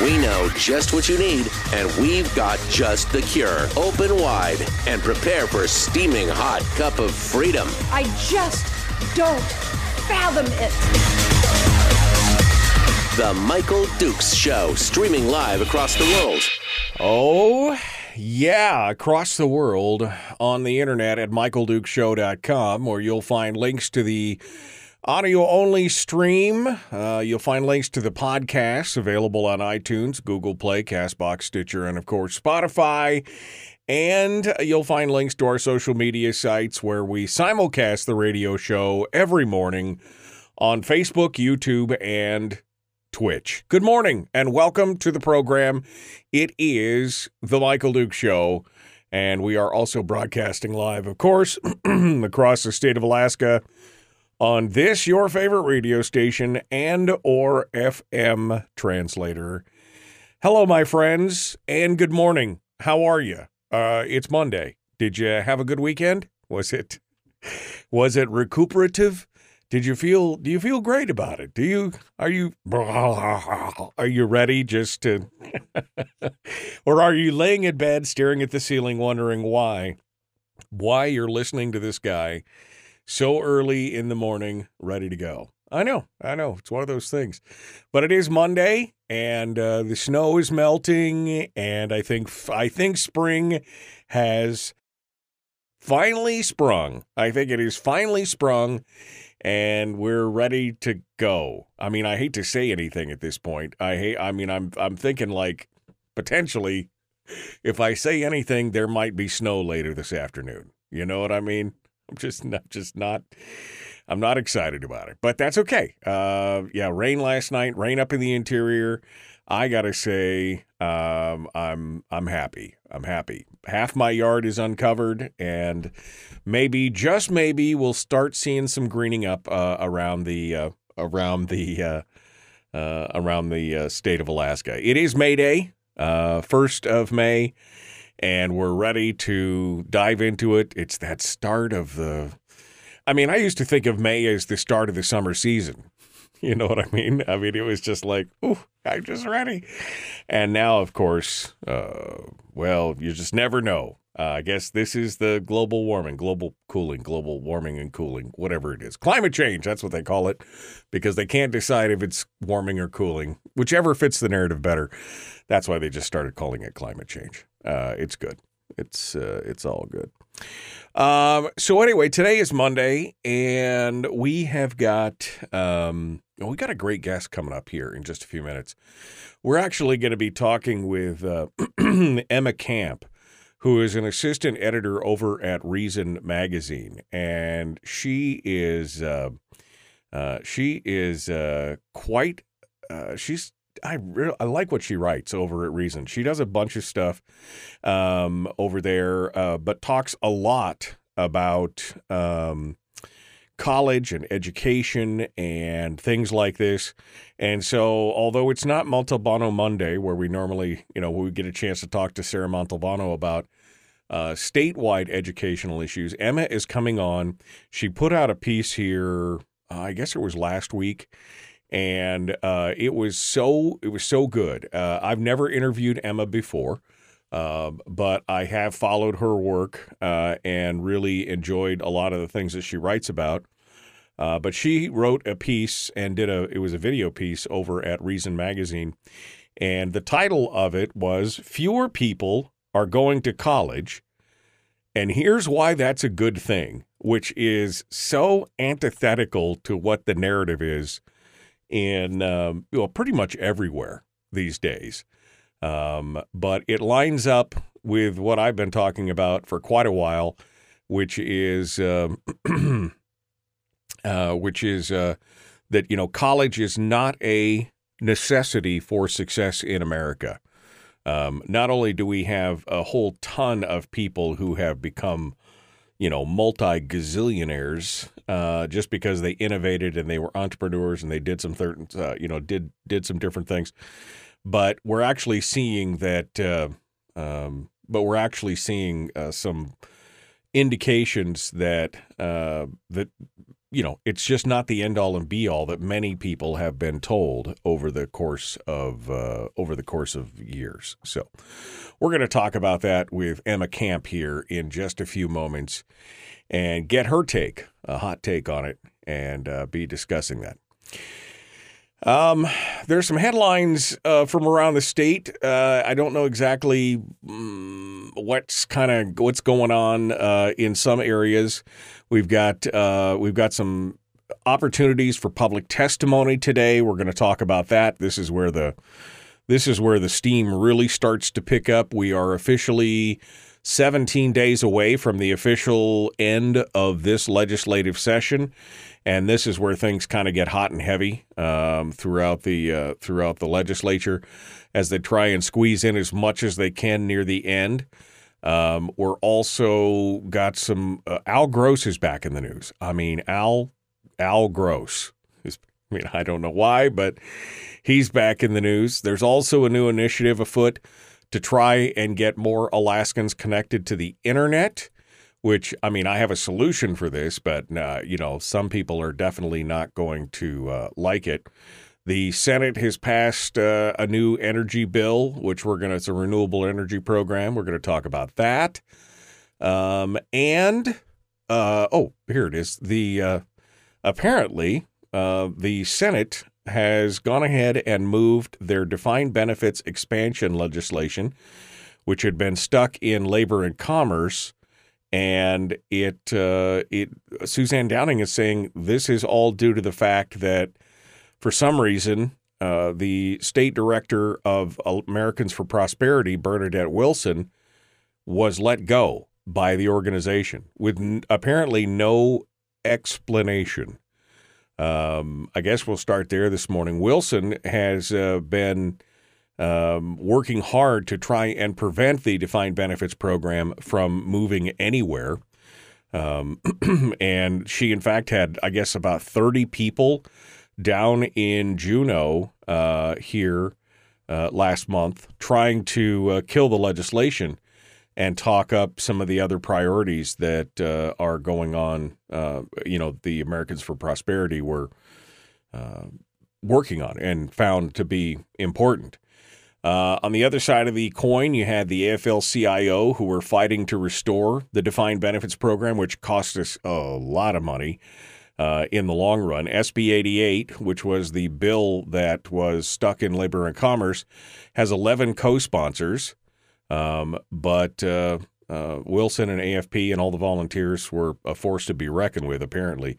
We know just what you need, and we've got just the cure. Open wide and prepare for a steaming hot cup of freedom. I just don't fathom it. The Michael Dukes Show, streaming live across the world. Oh, yeah, across the world on the internet at michaeldukeshow.com, where you'll find links to the audio only stream. Uh, you'll find links to the podcasts available on iTunes, Google Play, Castbox, Stitcher, and of course, Spotify. And you'll find links to our social media sites where we simulcast the radio show every morning on Facebook, YouTube, and Twitch. Good morning and welcome to the program. It is The Michael Duke Show, and we are also broadcasting live, of course, across the state of Alaska on this your favorite radio station and or FM translator. Hello my friends and good morning. How are you? Uh it's Monday. Did you have a good weekend? Was it was it recuperative? Did you feel do you feel great about it? Do you are you are you ready just to or are you laying in bed staring at the ceiling wondering why why you're listening to this guy so early in the morning ready to go? I know, I know. It's one of those things. But it is Monday and uh, the snow is melting and I think I think spring has finally sprung. I think it is finally sprung and we're ready to go. I mean, I hate to say anything at this point. I hate I mean, I'm I'm thinking like potentially if I say anything there might be snow later this afternoon. You know what I mean? I'm just not just not I'm not excited about it. But that's okay. Uh yeah, rain last night, rain up in the interior. I got to say um I'm I'm happy. I'm happy. Half my yard is uncovered and maybe just maybe we'll start seeing some greening up uh, around the uh, around the uh, uh around the uh, state of Alaska. It is May Day, first of May, and we're ready to dive into it. It's that start of the. I mean, I used to think of May as the start of the summer season. You know what I mean? I mean, it was just like, ooh, I'm just ready. And now, of course, well, you just never know. Uh, I guess this is the global warming, global cooling, global warming and cooling, whatever it is. Climate change, that's what they call it, because they can't decide if it's warming or cooling. Whichever fits the narrative better. That's why they just started calling it climate change. Uh, it's good. It's uh, it's all good. Um, so anyway, today is Monday, and we have got um, we got a great guest coming up here in just a few minutes. We're actually going to be talking with uh, Emma Camp who is an assistant editor over at Reason Magazine, and she is uh, uh, she is uh, quite uh, she's. I really I like what she writes over at Reason. She does a bunch of stuff um, over there, uh, but talks a lot about um, college and education and things like this. And so, although it's not Montalbano Monday, where we normally, you know, we get a chance to talk to Sarah Montalbano about uh, statewide educational issues, Emma is coming on. She put out a piece here, uh, I guess it was last week. And uh, it was so it was so good. Uh, I've never interviewed Emma before, uh, but I have followed her work uh, and really enjoyed a lot of the things that she writes about. Uh, but she wrote a piece and did a it was a video piece over at Reason Magazine, and the title of it was "Fewer People Are Going to College." And here's why that's a good thing, which is so antithetical to what the narrative is in um, well, pretty much everywhere these days. Um, but it lines up with what I've been talking about for quite a while, which is um, uh, which is uh, that you know college is not a necessity for success in America. Um, not only do we have a whole ton of people who have become, you know, multi gazillionaires uh, just because they innovated and they were entrepreneurs and they did some certain, uh, you know, did did some different things, but we're actually seeing that. Uh, um, but we're actually seeing uh, some indications that uh, that you know it's just not the end all and be all that many people have been told over the course of uh, over the course of years. So we're going to talk about that with Emma Camp here in just a few moments and get her take, a hot take on it, and uh, be discussing that. Um, there's some headlines uh, from around the state. Uh, I don't know exactly um, what's kind of what's going on uh, in some areas. We've got uh, we've got some opportunities for public testimony today. We're going to talk about that. This is where the this is where the steam really starts to pick up. We are officially 17 days away from the official end of this legislative session and this is where things kind of get hot and heavy um, throughout the uh, throughout the legislature as they try and squeeze in as much as they can near the end. Um, we're also got some uh, Al Gross is back in the news. I mean Al Al Gross is. I mean I don't know why, but he's back in the news. There's also a new initiative afoot to try and get more Alaskans connected to the internet which I mean, I have a solution for this, but uh, you know, some people are definitely not going to uh, like it. The Senate has passed uh, a new energy bill, which we're going to, it's a renewable energy program. We're going to talk about that. Um, and, uh, oh, here it is. The, uh, apparently, uh, the Senate has gone ahead and moved their defined benefits expansion legislation, which had been stuck in labor and commerce and it uh, it Suzanne Downing is saying this is all due to the fact that for some reason uh, the state director of Americans for Prosperity Bernadette Wilson was let go by the organization with n- apparently no explanation. Um, I guess we'll start there this morning. Wilson has uh, been um, working hard to try and prevent the defined benefits program from moving anywhere. Um, and she, in fact, had, I guess, about 30 people down in Juneau uh, here uh, last month trying to uh, kill the legislation and talk up some of the other priorities that uh, are going on. Uh, you know, the Americans for Prosperity were uh, working on and found to be important. Uh, on the other side of the coin, you had the AFL CIO who were fighting to restore the defined benefits program, which cost us a lot of money uh, in the long run. SB 88, which was the bill that was stuck in Labor and Commerce, has 11 co sponsors, um, but uh, uh Wilson and AFP and all the volunteers were a force to be reckoned with, apparently.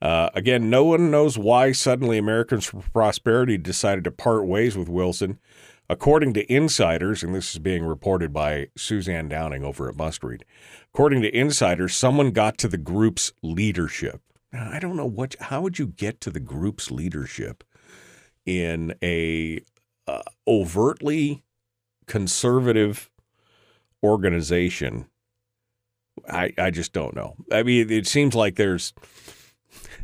Uh, again, no one knows why suddenly Americans for Prosperity decided to part ways with Wilson. According to insiders, and this is being reported by Suzanne Downing over at Must Read, according to insiders, someone got to the group's leadership. Now, I don't know what. How would you get to the group's leadership in a uh, overtly conservative organization? I I just don't know. I mean, it seems like there's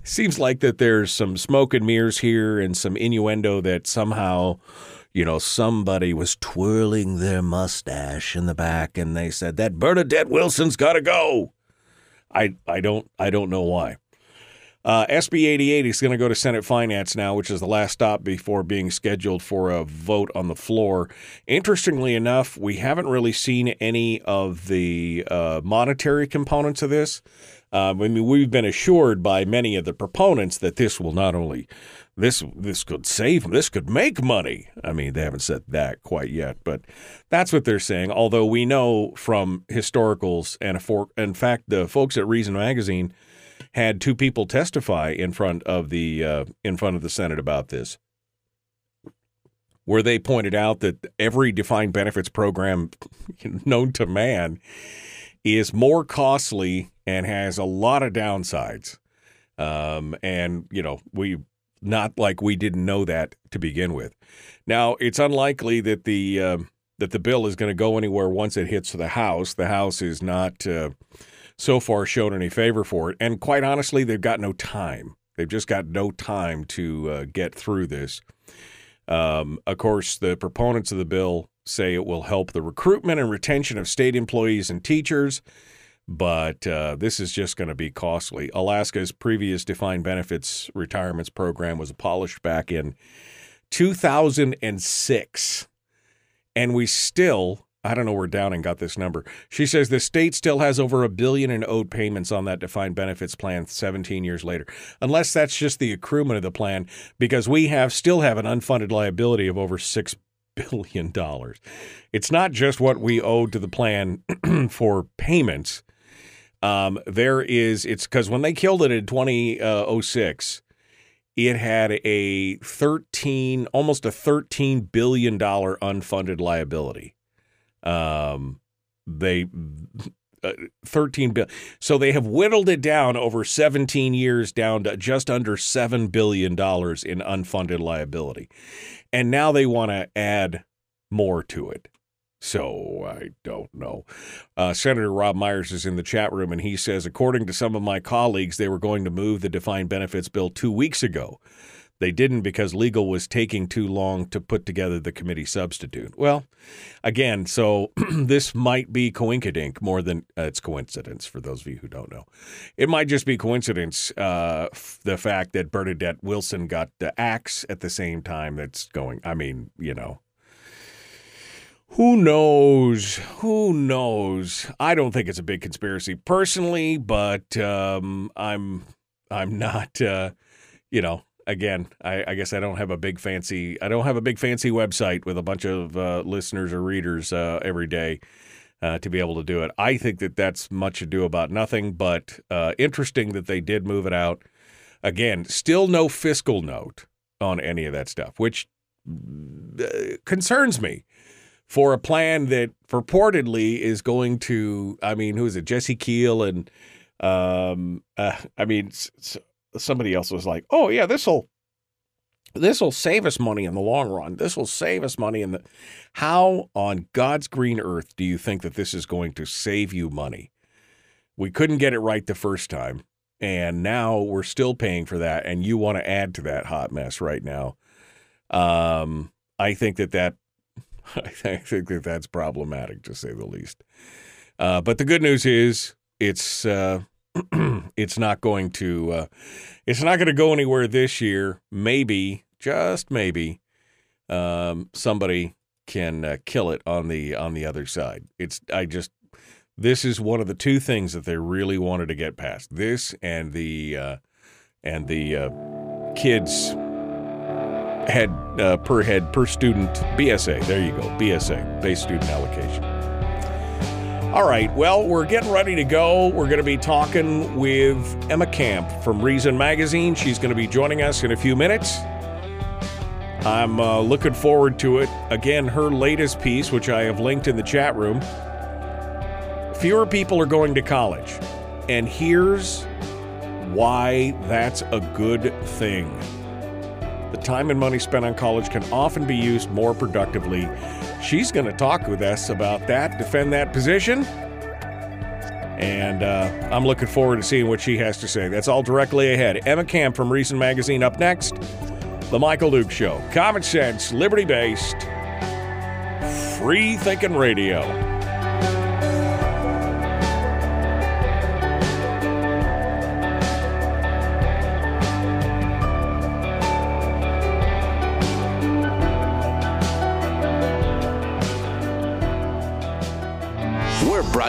seems like that there's some smoke and mirrors here and some innuendo that somehow you know, somebody was twirling their mustache in the back and they said that Bernadette Wilson's got to go. I I don't I don't know why. Uh, SB 88 is going to go to Senate Finance now, which is the last stop before being scheduled for a vote on the floor. Interestingly enough, we haven't really seen any of the uh, monetary components of this. Uh, I mean, we've been assured by many of the proponents that this will not only this this could save this could make money. I mean, they haven't said that quite yet, but that's what they're saying. Although we know from historicals and for, in fact, the folks at Reason Magazine had two people testify in front of the uh, in front of the Senate about this, where they pointed out that every defined benefits program known to man is more costly and has a lot of downsides. Um, and you know we not like we didn't know that to begin with. Now, it's unlikely that the uh, that the bill is going to go anywhere once it hits the House. The House is not uh, so far shown any favor for it, and quite honestly, they've got no time. They've just got no time to uh, get through this. Um, of course, the proponents of the bill say it will help the recruitment and retention of state employees and teachers, but uh, this is just going to be costly. Alaska's previous defined benefits retirements program was abolished back in 2006, and we still. I don't know where Downing got this number. She says the state still has over a billion in owed payments on that defined benefits plan 17 years later. Unless that's just the accruement of the plan, because we have still have an unfunded liability of over six billion dollars. It's not just what we owe to the plan for payments. Um, there is it's because when they killed it in 2006, it had a 13 almost a 13 billion dollar unfunded liability. Um, they uh, 13 billion. So they have whittled it down over 17 years down to just under 7 billion dollars in unfunded liability. And now they want to add more to it. So I don't know. Uh, Senator Rob Myers is in the chat room, and he says, according to some of my colleagues, they were going to move the defined benefits bill two weeks ago. They didn't because legal was taking too long to put together the committee substitute. Well, again, so this might be coinkydink more than uh, it's coincidence for those of you who don't know. It might just be coincidence, uh, f- the fact that Bernadette Wilson got the axe at the same time that's going. I mean, you know, who knows? Who knows? I don't think it's a big conspiracy personally, but um, I'm I'm not. Uh, you know, again, I, I, guess I don't have a big fancy. I don't have a big fancy website with a bunch of uh, listeners or readers uh, every day uh, to be able to do it. I think that that's much ado about nothing, but uh, interesting that they did move it out. Again, still no fiscal note on any of that stuff, which uh, concerns me for a plan that purportedly is going to, I mean, who is it? Jesse Kiehl and, um, uh, I mean, somebody else was like, oh, yeah, this will. This will save us money in the long run. This will save us money in the. How on God's green earth do you think that this is going to save you money? We couldn't get it right the first time, and now we're still paying for that, and you want to add to that hot mess right now. Um, I think that that I think that that's problematic to say the least. Uh, but the good news is it's uh, it's not going to uh, it's not going to go anywhere this year. Maybe, just maybe, um, somebody can uh, kill it on the on the other side. It's I just this is one of the two things that they really wanted to get past. This and the uh, and the uh, kids head uh, per head per student BSA. There you go, BSA, base student allocation. All right, well, we're getting ready to go. We're going to be talking with Emma Camp from Reason Magazine. She's going to be joining us in a few minutes. I'm uh, looking forward to it. Again, her latest piece, which I have linked in the chat room. Fewer people are going to college. And here's why that's a good thing. The time and money spent on college can often be used more productively. She's going to talk with us about that, defend that position. And uh, I'm looking forward to seeing what she has to say. That's all directly ahead. Emma Camp from Reason Magazine up next. The Michael Duke Show. Common sense, liberty based, free thinking radio.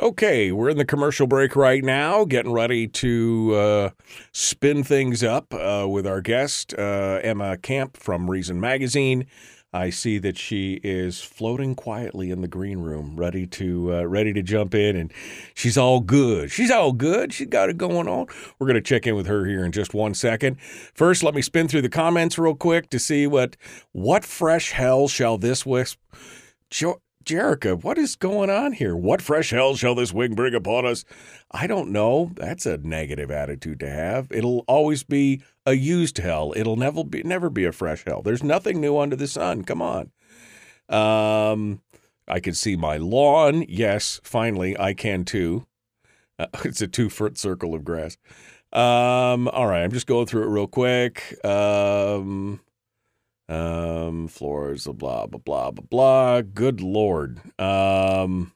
Okay, we're in the commercial break right now, getting ready to uh, spin things up uh, with our guest, uh, Emma Camp from Reason Magazine. I see that she is floating quietly in the green room, ready to uh, ready to jump in, and she's all good. She's all good. She's got it going on. We're going to check in with her here in just one second. First, let me spin through the comments real quick to see what what fresh hell shall this wisp. Jo- Jerica, what is going on here? What fresh hell shall this wing bring upon us? I don't know. That's a negative attitude to have. It'll always be a used hell. It'll never be never be a fresh hell. There's nothing new under the sun. Come on. Um, I can see my lawn. Yes, finally, I can too. Uh, it's a two foot circle of grass. Um, all right, I'm just going through it real quick. Um, um, floors, blah, blah, blah, blah, blah. Good Lord. Um,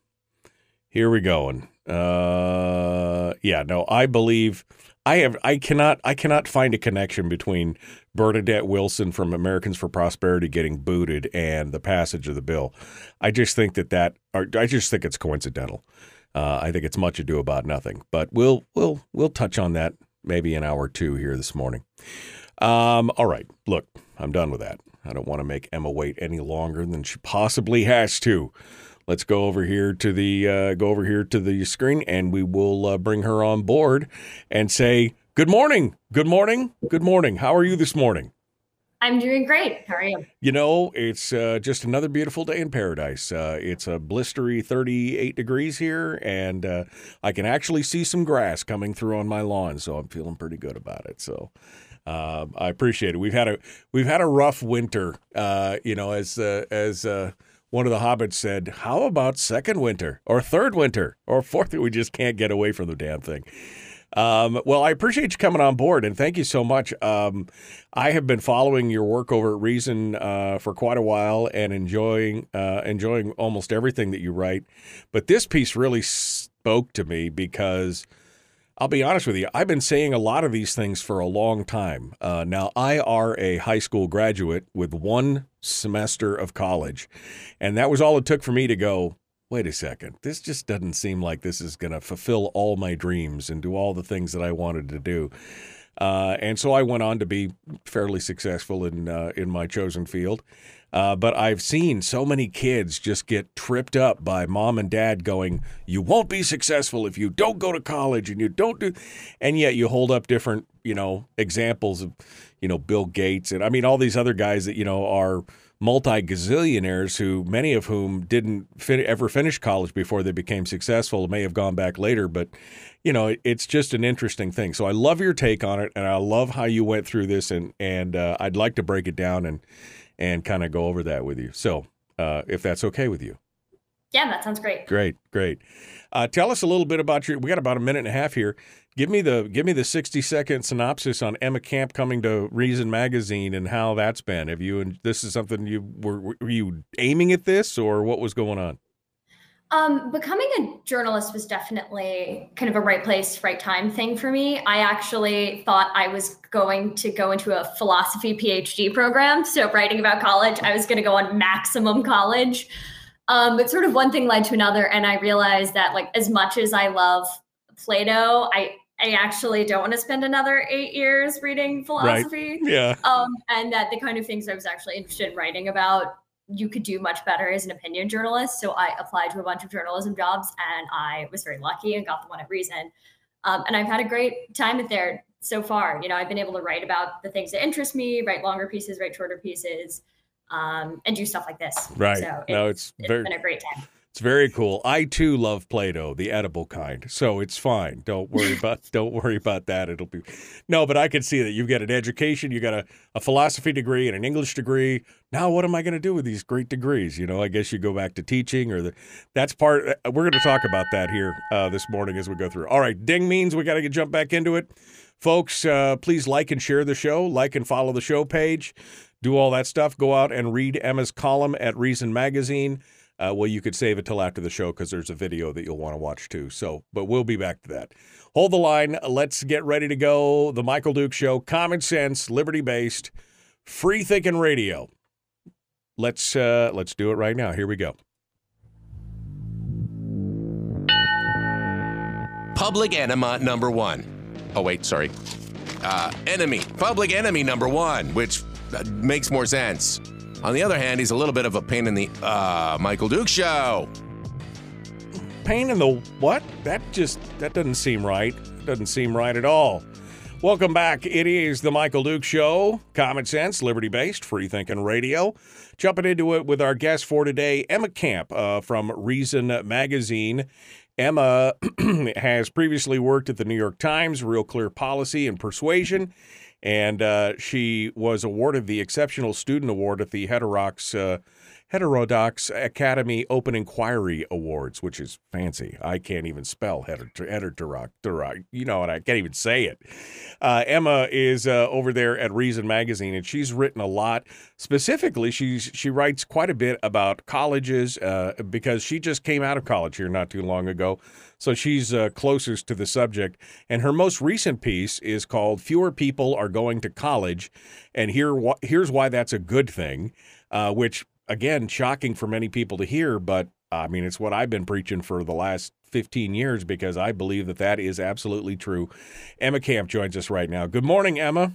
here we going. Uh, yeah, no, I believe I have, I cannot, I cannot find a connection between Bernadette Wilson from Americans for Prosperity getting booted and the passage of the bill. I just think that that, I just think it's coincidental. Uh, I think it's much ado about nothing, but we'll, we'll, we'll touch on that maybe an hour or two here this morning. Um, all right, look, I'm done with that. I don't want to make Emma wait any longer than she possibly has to. Let's go over here to the uh, go over here to the screen, and we will uh, bring her on board and say good morning, good morning, good morning. How are you this morning? I'm doing great. How are you? You know, it's uh, just another beautiful day in paradise. Uh, it's a blistery 38 degrees here, and uh, I can actually see some grass coming through on my lawn, so I'm feeling pretty good about it. So. Uh, I appreciate it. We've had a we've had a rough winter. Uh, you know, as uh, as one of the hobbits said, "How about second winter or third winter or fourth? We just can't get away from the damn thing." Um, well, I appreciate you coming on board and thank you so much. Um, I have been following your work over at Reason uh, for quite a while and enjoying uh, enjoying almost everything that you write. But this piece really spoke to me because I'll be honest with you, I've been saying a lot of these things for a long time. Uh, now, I are a high school graduate with one semester of college, and that was all it took for me to go, wait a second, this just doesn't seem like this is going to fulfill all my dreams and do all the things that I wanted to do. Uh, and so I went on to be fairly successful in uh, in my chosen field. Uh, but I've seen so many kids just get tripped up by mom and dad going, "You won't be successful if you don't go to college and you don't do," and yet you hold up different, you know, examples of, you know, Bill Gates and I mean all these other guys that you know are multi gazillionaires who many of whom didn't fin- ever finish college before they became successful may have gone back later but you know it's just an interesting thing. So i love your take on it and i love how you went through this and and uh, i'd like to break it down and and kind of go over that with you. So, uh, if that's okay with you. Yeah, that sounds great. Great, great. Uh, tell us a little bit about your. We got about a minute and a half here. Give me the give me the sixty second synopsis on Emma Camp coming to Reason Magazine and how that's been. Have you and this is something you were were you aiming at this or what was going on? Um, becoming a journalist was definitely kind of a right place, right time thing for me. I actually thought I was going to go into a philosophy PhD program. So, writing about college, I was going to go on maximum college. Um, but sort of one thing led to another. And I realized that, like, as much as I love Plato, I I actually don't want to spend another eight years reading philosophy. Right. Yeah. Um, and that the kind of things I was actually interested in writing about you could do much better as an opinion journalist. So I applied to a bunch of journalism jobs and I was very lucky and got the one at Reason. Um, and I've had a great time at there so far. You know, I've been able to write about the things that interest me, write longer pieces, write shorter pieces, um, and do stuff like this. Right. So no, it's, it's very, been a great time. It's very cool. I too love Play-Doh, the edible kind. So it's fine. Don't worry about don't worry about that. It'll be no, but I can see that you've got an education, you got a, a philosophy degree and an English degree. Now what am I going to do with these great degrees? You know, I guess you go back to teaching or the that's part uh, we're going to talk about that here uh, this morning as we go through. All right, ding means we got to jump back into it. Folks, uh, please like and share the show, like and follow the show page, do all that stuff. Go out and read Emma's column at Reason Magazine. Uh, well, you could save it till after the show because there's a video that you'll want to watch too. So, but we'll be back to that. Hold the line. Let's get ready to go. The Michael Duke Show, common sense, liberty based, free thinking radio. Let's uh, let's do it right now. Here we go. public enema number one. Oh, wait, sorry. Uh, enemy, public enemy number one, which uh, makes more sense. On the other hand, he's a little bit of a pain in the uh, Michael Duke show. Pain in the what? That just that doesn't seem right. Doesn't seem right at all. Welcome back. It is the Michael Duke Show. Common sense, liberty based, free thinking radio. Jumping into it with our guest for today, Emma Camp uh, from Reason Magazine. Emma has previously worked at the New York Times, Real Clear Policy and Persuasion, and uh, she was awarded the Exceptional Student Award at the Heterox. Heterodox Academy Open Inquiry Awards, which is fancy. I can't even spell heterodox. You know what? I can't even say it. Uh, Emma is uh, over there at Reason Magazine, and she's written a lot. Specifically, she's she writes quite a bit about colleges uh, because she just came out of college here not too long ago. So she's uh, closest to the subject. And her most recent piece is called "Fewer People Are Going to College," and here here's why that's a good thing. Uh, which again, shocking for many people to hear, but I mean, it's what I've been preaching for the last 15 years because I believe that that is absolutely true. Emma Camp joins us right now. Good morning, Emma.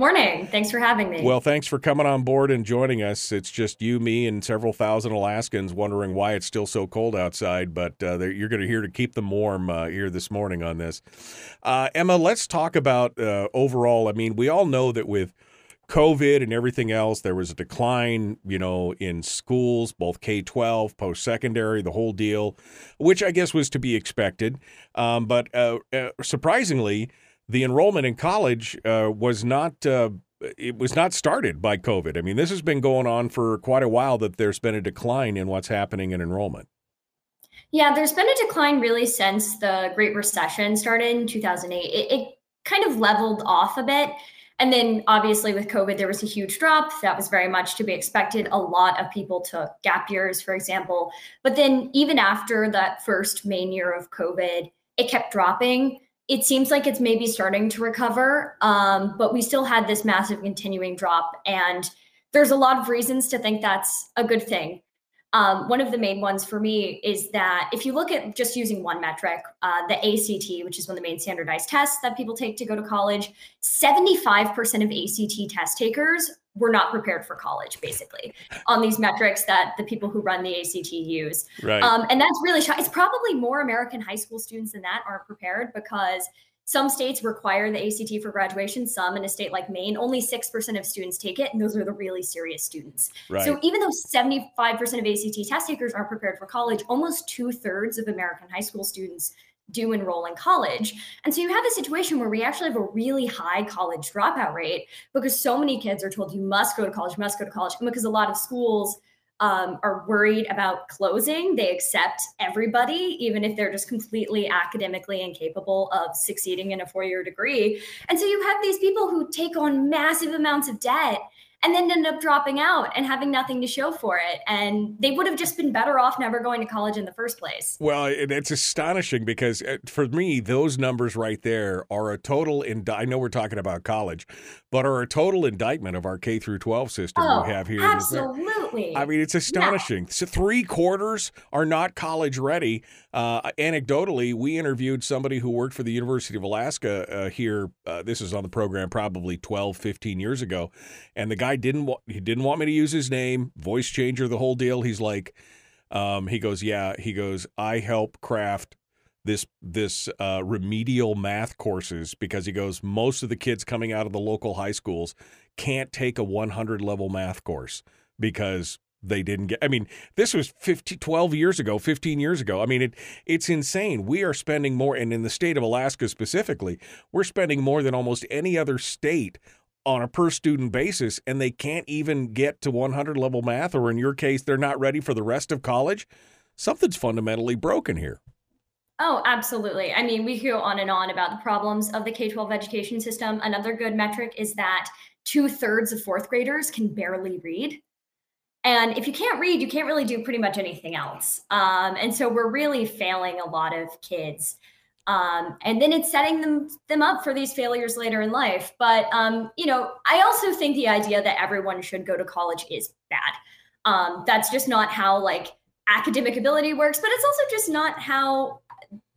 Morning. Thanks for having me. Well, thanks for coming on board and joining us. It's just you, me, and several thousand Alaskans wondering why it's still so cold outside, but uh, you're going to hear to keep them warm uh, here this morning on this. Uh, Emma, let's talk about uh, overall. I mean, we all know that with COVID and everything else, there was a decline, you know, in schools, both K 12, post secondary, the whole deal, which I guess was to be expected. Um, but uh, uh, surprisingly, the enrollment in college uh, was not. Uh, it was not started by COVID. I mean, this has been going on for quite a while that there's been a decline in what's happening in enrollment. Yeah, there's been a decline really since the Great Recession started in 2008. It, it kind of leveled off a bit and then obviously with COVID, there was a huge drop. That was very much to be expected. A lot of people took gap years, for example. But then even after that first main year of COVID, it kept dropping. It seems like it's maybe starting to recover, um, but we still had this massive continuing drop. And there's a lot of reasons to think that's a good thing. Um, one of the main ones for me is that if you look at just using one metric, uh, the ACT, which is one of the main standardized tests that people take to go to college, 75% of ACT test takers were not prepared for college, basically, on these metrics that the people who run the ACT use. Right. Um, and that's really shocking. It's probably more American high school students than that aren't prepared because some states require the ACT for graduation. Some in a state like Maine, only 6% of students take it. And those are the really serious students. Right. So even though 75% of ACT test takers are prepared for college, almost two thirds of American high school students do enroll in college. And so you have a situation where we actually have a really high college dropout rate because so many kids are told you must go to college, must go to college. And because a lot of schools um, are worried about closing. They accept everybody, even if they're just completely academically incapable of succeeding in a four year degree. And so you have these people who take on massive amounts of debt and then end up dropping out and having nothing to show for it. And they would have just been better off never going to college in the first place. Well, it's astonishing because uh, for me, those numbers right there are a total. Ind- I know we're talking about college, but are a total indictment of our K through 12 system oh, we have here. Absolutely. I mean, it's astonishing. Yeah. So three quarters are not college ready. Uh, anecdotally, we interviewed somebody who worked for the University of Alaska uh, here. Uh, this is on the program probably 12, 15 years ago. And the guy didn't want, he didn't want me to use his name, voice changer, the whole deal. He's like, um, he goes, yeah, he goes, I help craft this this uh, remedial math courses because he goes most of the kids coming out of the local high schools can't take a 100 level math course because they didn't get i mean this was 15 12 years ago 15 years ago. I mean it it's insane. We are spending more and in the state of alaska specifically we're spending more than almost any other state on a per student basis and they can't even get to 100 level math or in your case they're not ready for the rest of college. Something's fundamentally broken here Oh, absolutely. I mean, we go on and on about the problems of the K 12 education system. Another good metric is that two thirds of fourth graders can barely read. And if you can't read, you can't really do pretty much anything else. Um, and so we're really failing a lot of kids. Um, and then it's setting them them up for these failures later in life. But um, you know, I also think the idea that everyone should go to college is bad. Um, that's just not how like academic ability works. But it's also just not how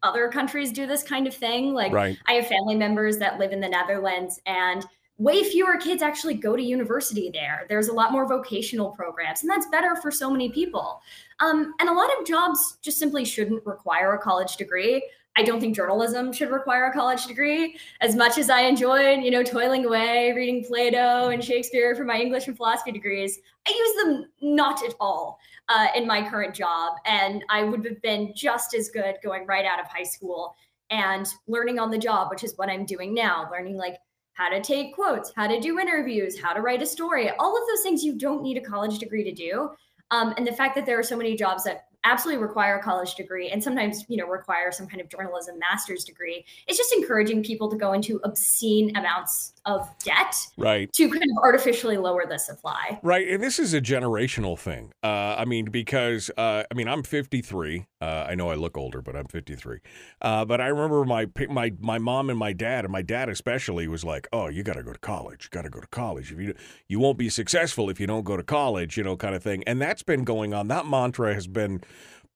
other countries do this kind of thing. Like Right. I have family members that live in the Netherlands and way fewer kids actually go to university there. There's a lot more vocational programs, and that's better for so many people. Um, and a lot of jobs just simply shouldn't require a college degree. I don't think journalism should require a college degree. As much as I enjoyed, you know, toiling away, reading Plato and Shakespeare for my English and philosophy degrees, I use them not at all uh, in my current job. And I would have been just as good going right out of high school and learning on the job, which is what I'm doing now, learning like how to take quotes, how to do interviews, how to write a story, all of those things you don't need a college degree to do. Um, and the fact that there are so many jobs that absolutely require a college degree and sometimes you know require some kind of journalism master's degree it's just encouraging people to go into obscene amounts of debt Right. to kind of artificially lower the supply Right, and this is a generational thing. Uh, I mean, because uh, I mean, I'm 53. Uh, I know I look older, but I'm 53. Uh, but I remember my my my mom and my dad, and my dad especially, was like, "Oh, you got to go to college. You got to go to college. If you you won't be successful if you don't go to college, you know, kind of thing." And that's been going on. That mantra has been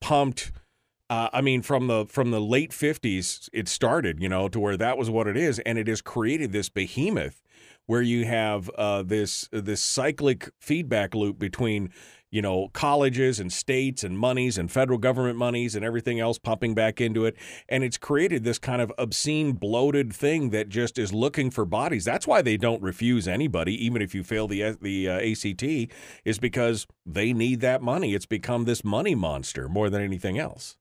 pumped. Uh, I mean, from the from the late 50s, it started, you know, to where that was what it is, and it has created this behemoth where you have uh, this this cyclic feedback loop between you know colleges and states and monies and federal government monies and everything else pumping back into it and it's created this kind of obscene bloated thing that just is looking for bodies that's why they don't refuse anybody even if you fail the the uh, ACT is because they need that money it's become this money monster more than anything else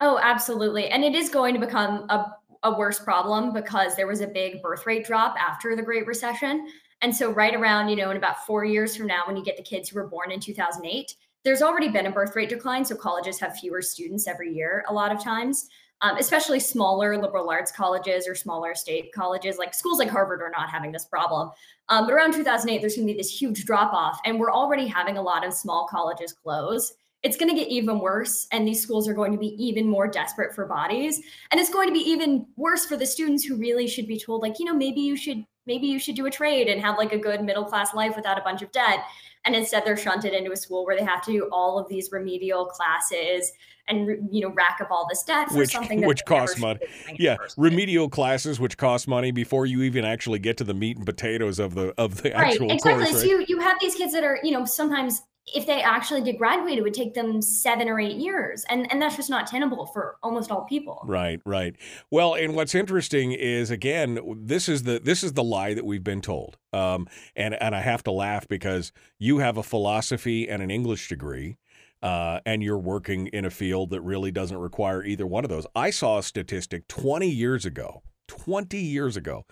Oh, absolutely. And it is going to become a, a worse problem because there was a big birth rate drop after the Great Recession. And so, right around, you know, in about four years from now, when you get the kids who were born in 2008, there's already been a birth rate decline. So, colleges have fewer students every year, a lot of times, um, especially smaller liberal arts colleges or smaller state colleges. Like schools like Harvard are not having this problem. Um, but around 2008, there's going to be this huge drop off. And we're already having a lot of small colleges close it's going to get even worse and these schools are going to be even more desperate for bodies and it's going to be even worse for the students who really should be told like you know maybe you should maybe you should do a trade and have like a good middle class life without a bunch of debt. And instead they're shunted into a school where they have to do all of these remedial classes and you know rack up all this debt for which something that which costs money be doing in the yeah remedial classes which cost money before you even actually get to the meat and potatoes of the of the right actual exactly. course so you you have these kids that are you know sometimes if they actually did graduate it would take them seven or eight years and and that's just not tenable for almost all people Right, right. Well, and what's interesting is again, this is the this is the lie that we've been told. Um, and and I have to laugh because you have a philosophy and an English degree, uh, and you're working in a field that really doesn't require either one of those. I saw a statistic 20 years ago. 20 years ago,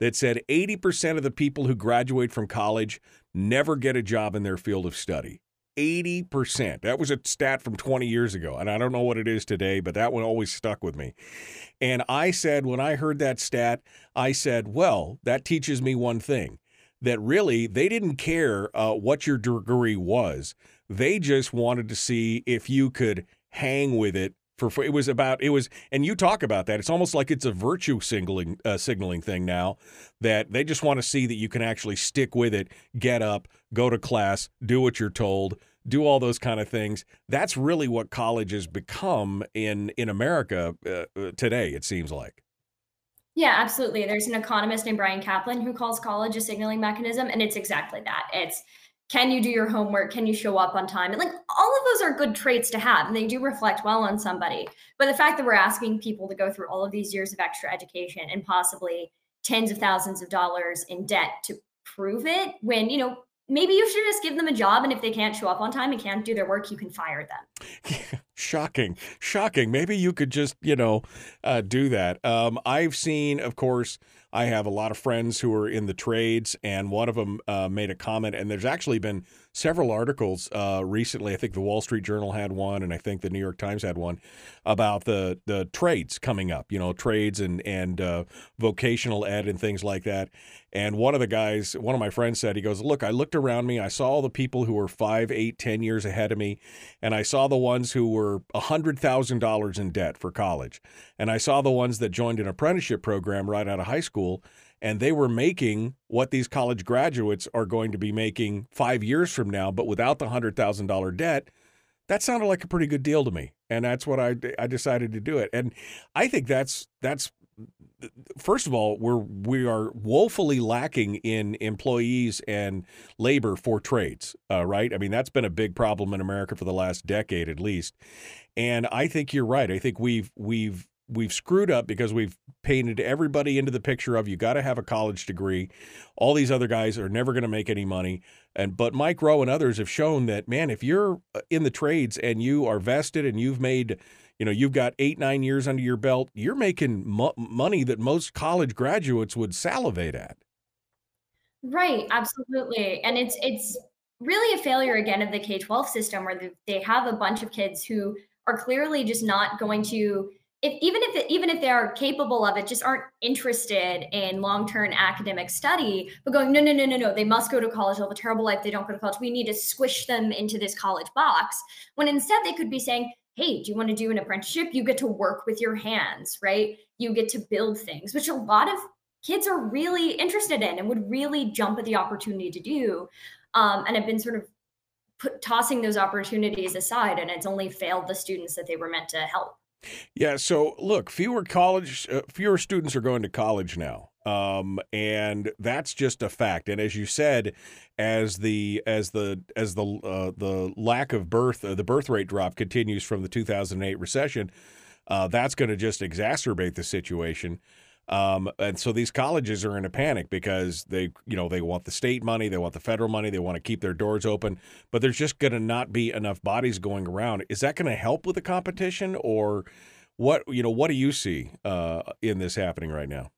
that said 80% of the people who graduate from college never get a job in their field of study. 80%. That was a stat from 20 years ago. And I don't know what it is today, but that one always stuck with me. And I said, when I heard that stat, I said, well, that teaches me one thing that really they didn't care uh, what your degree was. They just wanted to see if you could hang with it. For, it was about it was and you talk about that it's almost like it's a virtue signaling uh, signaling thing now that they just want to see that you can actually stick with it get up go to class do what you're told do all those kind of things that's really what college has become in in America uh, uh, today it seems like Yeah, absolutely. There's an economist named Bryan Caplan who calls college a signaling mechanism, and it's exactly that. It's can you do your homework? Can you show up on time? And like all of those are good traits to have, and they do reflect well on somebody. But the fact that we're asking people to go through all of these years of extra education and possibly tens of thousands of dollars in debt to prove it, when you know maybe you should just give them a job, and if they can't show up on time and can't do their work, you can fire them. shocking shocking maybe you could just you know uh, do that um, i've seen of course i have a lot of friends who are in the trades and one of them uh, made a comment and there's actually been several articles uh, recently. I think the wall street journal had one and i think the new york times had one about the the trades coming up you know trades and and uh, vocational ed and things like that. And one of the guys one of my friends said he goes look i looked around me. I saw all the people who were five eight ten years ahead of me and i saw the ones who were $100000 in debt for college. And i saw the ones that joined an apprenticeship program right out of high school and they were making what these college graduates are going to be making five years from now but without the $100000 debt That sounded like a pretty good deal to me, and that's what I I decided to do it. And I think that's that's first of all, we're we are woefully lacking in employees and labor for trades. Uh, right? I mean, that's been a big problem in America for the last decade at least. And I think you're right. I think we've we've we've screwed up because we've painted everybody into the picture of you got to have a college degree. All these other guys are never going to make any money. And but Mike Rowe and others have shown that man, if you're uh, in the trades and you are vested and you've made you know you've got eight nine years under your belt you're making mo- money that most college graduates would salivate at right absolutely and it's it's really a failure again of the k-12 system where they have a bunch of kids who are clearly just not going to if, even if it, even if they are capable of it, just aren't interested in long term academic study, but going no no no no no, they must go to college. They'll have a terrible life. They don't go to college. We need to squish them into this college box. When instead they could be saying, hey, do you want to do an apprenticeship? You get to work with your hands, right? You get to build things, which a lot of kids are really interested in and would really jump at the opportunity to do. Um, and have been sort of put, tossing those opportunities aside, and it's only failed the students that they were meant to help. Yeah. So look, fewer college, uh, fewer students are going to college now. Um, and that's just a fact. And as you said, as the as the as the uh, the lack of birth, uh, the birth rate drop continues from the 2008 recession, uh, that's going to just exacerbate the situation. Um, and so these colleges are in a panic because they, you know, they want the state money, they want the federal money, they want to keep their doors open, but there's just going to not be enough bodies going around. Is that going to help with the competition, or what? You know, what do you see uh, in this happening right now?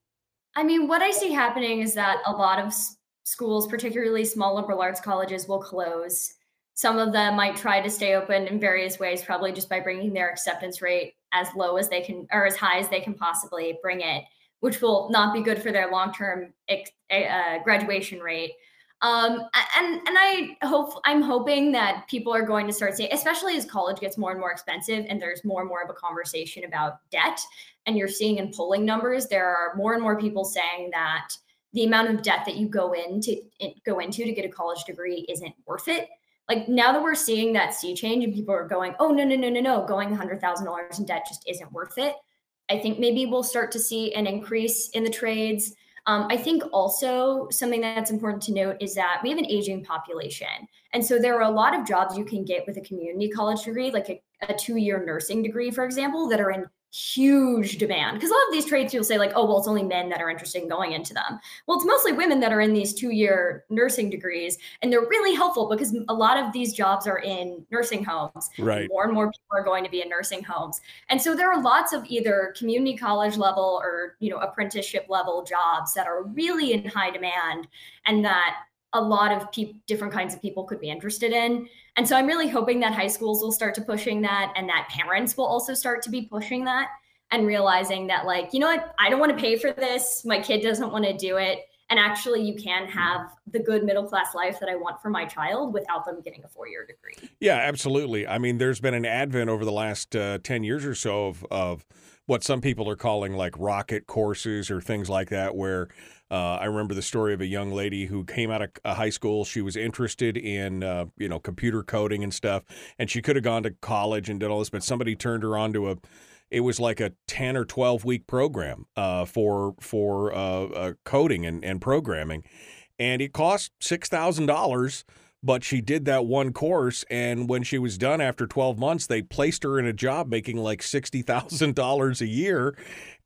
I mean, what I see happening is that a lot of schools, particularly small liberal arts colleges, will close. Some of them might try to stay open in various ways, probably just by bringing their acceptance rate as low as they can or as high as they can possibly bring it, which will not be good for their long term uh, graduation rate. Um, and and I hope I'm hoping that people are going to start saying, especially as college gets more and more expensive, and there's more and more of a conversation about debt, and you're seeing in polling numbers there are more and more people saying that the amount of debt that you go into go into to get a college degree isn't worth it. Like now that we're seeing that sea change and people are going, oh no no no no no, going hundred thousand dollars in debt just isn't worth it. I think maybe we'll start to see an increase in the trades um, I think also something that's important to note is that we have an aging population. And so there are a lot of jobs you can get with a community college degree, like a, a two year nursing degree, for example, that are in huge demand. Because a lot of these trades people say like oh well it's only men that are interested in going into them. Well it's mostly women that are in these two year nursing degrees and they're really helpful because a lot of these jobs are in nursing homes. Right. More and more people are going to be in nursing homes. And so there are lots of either community college level or you know apprenticeship level jobs that are really in high demand and that a lot of pe- different kinds of people could be interested in. And so I'm really hoping that high schools will start to pushing that and that parents will also start to be pushing that and realizing that like, you know what, I don't want to pay for this. My kid doesn't want to do it. And actually you can have the good middle class life that I want for my child without them getting a four-year degree. Yeah, absolutely. I mean, there's been an advent over the last uh, 10 years or so of of what some people are calling like rocket courses or things like that where uh, I remember the story of a young lady who came out of high school. She was interested in uh, you know computer coding and stuff, and she could have gone to college and did all this, but somebody turned her on to a. It was like a ten or twelve week program uh, for for uh, uh, coding and, and programming, and it cost six thousand dollars but she did that one course and when she was done after 12 months they placed her in a job making like $60,000 a year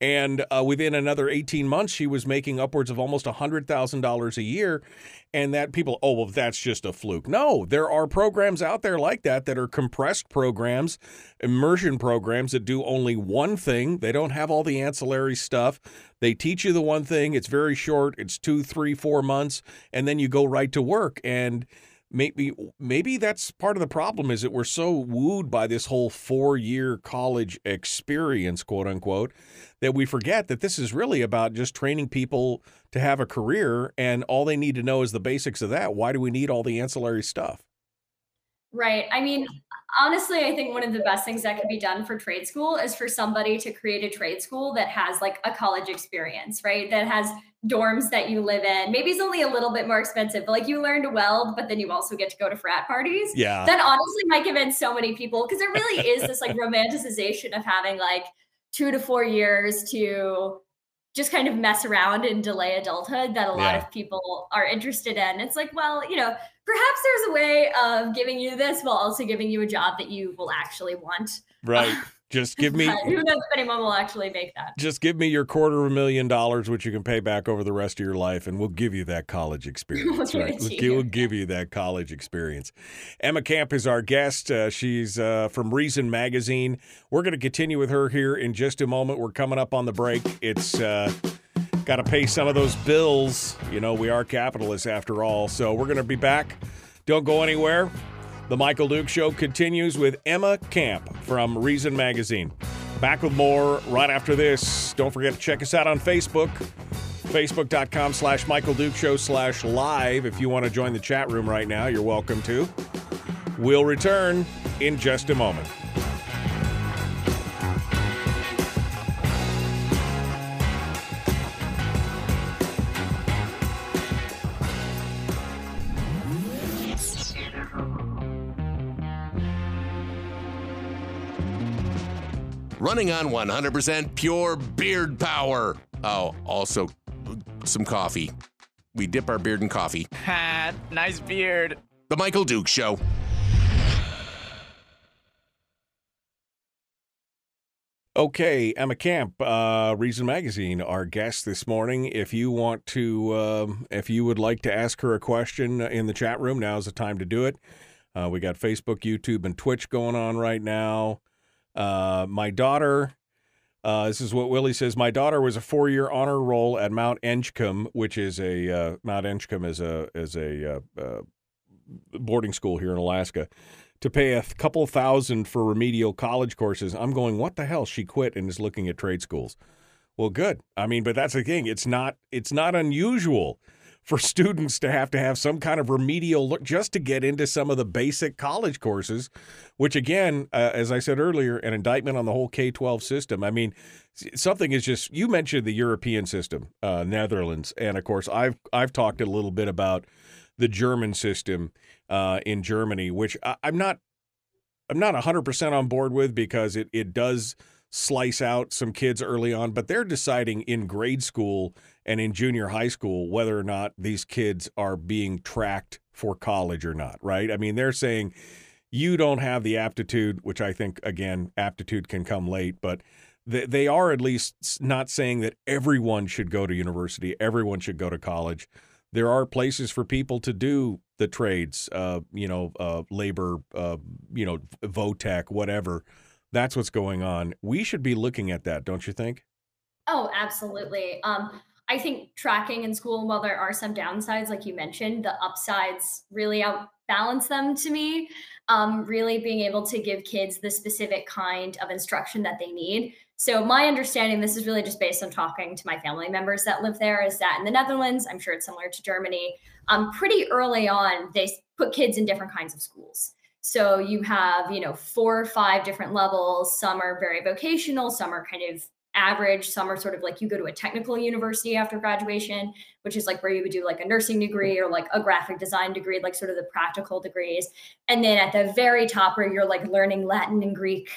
and uh, within another 18 months she was making upwards of almost $100,000 a year and that people oh well that's just a fluke. No, there are programs out there like that that are compressed programs, immersion programs that do only one thing. They don't have all the ancillary stuff. They teach you the one thing. It's very short. It's two, three, four months, and then you go right to work and maybe maybe that's part of the problem is that we're so wooed by this whole four year college experience quote unquote that we forget that this is really about just training people to have a career and all they need to know is the basics of that why do we need all the ancillary stuff Right. I mean, honestly, I think one of the best things that could be done for trade school is for somebody to create a trade school that has like a college experience, right? That has dorms that you live in. Maybe it's only a little bit more expensive, but like you learn to weld, but then you also get to go to frat parties. Yeah. That honestly might convince so many people because there really is this like romanticization of having like two to four years to just kind of mess around and delay adulthood that a lot Yeah. of people are interested in. It's like, well, you know, perhaps there's a way of giving you this while also giving you a job that you will actually want. Right. Just give me who knows if anyone will actually make that? just give me your quarter of a million dollars, which you can pay back over the rest of your life, and we'll give you that college experience. give right? We'll, to gi- you. we'll give you that college experience. Emma Camp is our guest. Uh, she's uh, from Reason Magazine. We're going to continue with her here in just a moment. We're coming up on the break. It's uh, got to pay some of those bills. You know, we are capitalists after all. So we're going to be back. Don't go anywhere. The Michael Duke Show continues with Emma Camp from Reason Magazine. Back with more right after this. Don't forget to check us out on Facebook. Facebook.com slash Michael Duke Show slash live. If you want to join the chat room right now, you're welcome to. We'll return in just a moment. Running on 100% pure beard power. Oh, also some coffee. We dip our beard in coffee. Ha, nice beard. The Michael Duke Show. Okay, Emma Camp, uh, Reason Magazine, our guest this morning. If you want to, um, if you would like to ask her a question in the chat room, now is the time to do it. Uh, we got Facebook, YouTube, and Twitch going on right now. Uh, my daughter, uh, this is what Willie says. My daughter was a four-year honor roll at Mount Edgecumbe, which is a uh, Mount Edgecumbe is a is a uh, uh, boarding school here in Alaska to pay a couple thousand for remedial college courses. I'm going, what the hell? She quit and is looking at trade schools. Well, good. I mean, but that's the thing. It's not it's not unusual for students to have to have some kind of remedial look just to get into some of the basic college courses, which again, uh, as I said earlier, an indictment on the whole K-12 system. I mean, something is just you mentioned the European system, uh, Netherlands, and of course, I've I've talked a little bit about the German system uh, in Germany, which I, I'm not I'm not 100% on board with because it, it does slice out some kids early on, but they're deciding in grade school and in junior high school whether or not these kids are being tracked for college or not, right? I mean, they're saying you don't have the aptitude, which I think, again, aptitude can come late, but they, they are at least not saying that everyone should go to university, everyone should go to college. There are places for people to do the trades, uh, you know, uh, labor, uh, you know, vo-tech, whatever. That's what's going on. We should be looking at that, don't you think? Oh, absolutely. Um, I think tracking in school, while there are some downsides, like you mentioned, the upsides really outbalance them to me. Um, really being able to give kids the specific kind of instruction that they need. So, my understanding, this is really just based on talking to my family members that live there, is that in the Netherlands, I'm sure it's similar to Germany, um, pretty early on, they put kids in different kinds of schools. So you have, you know, four or five different levels. Some are very vocational, some are kind of average, some are sort of like you go to a technical university after graduation, which is like where you would do like a nursing degree or like a graphic design degree, like sort of the practical degrees. And then at the very top where you're like learning Latin and Greek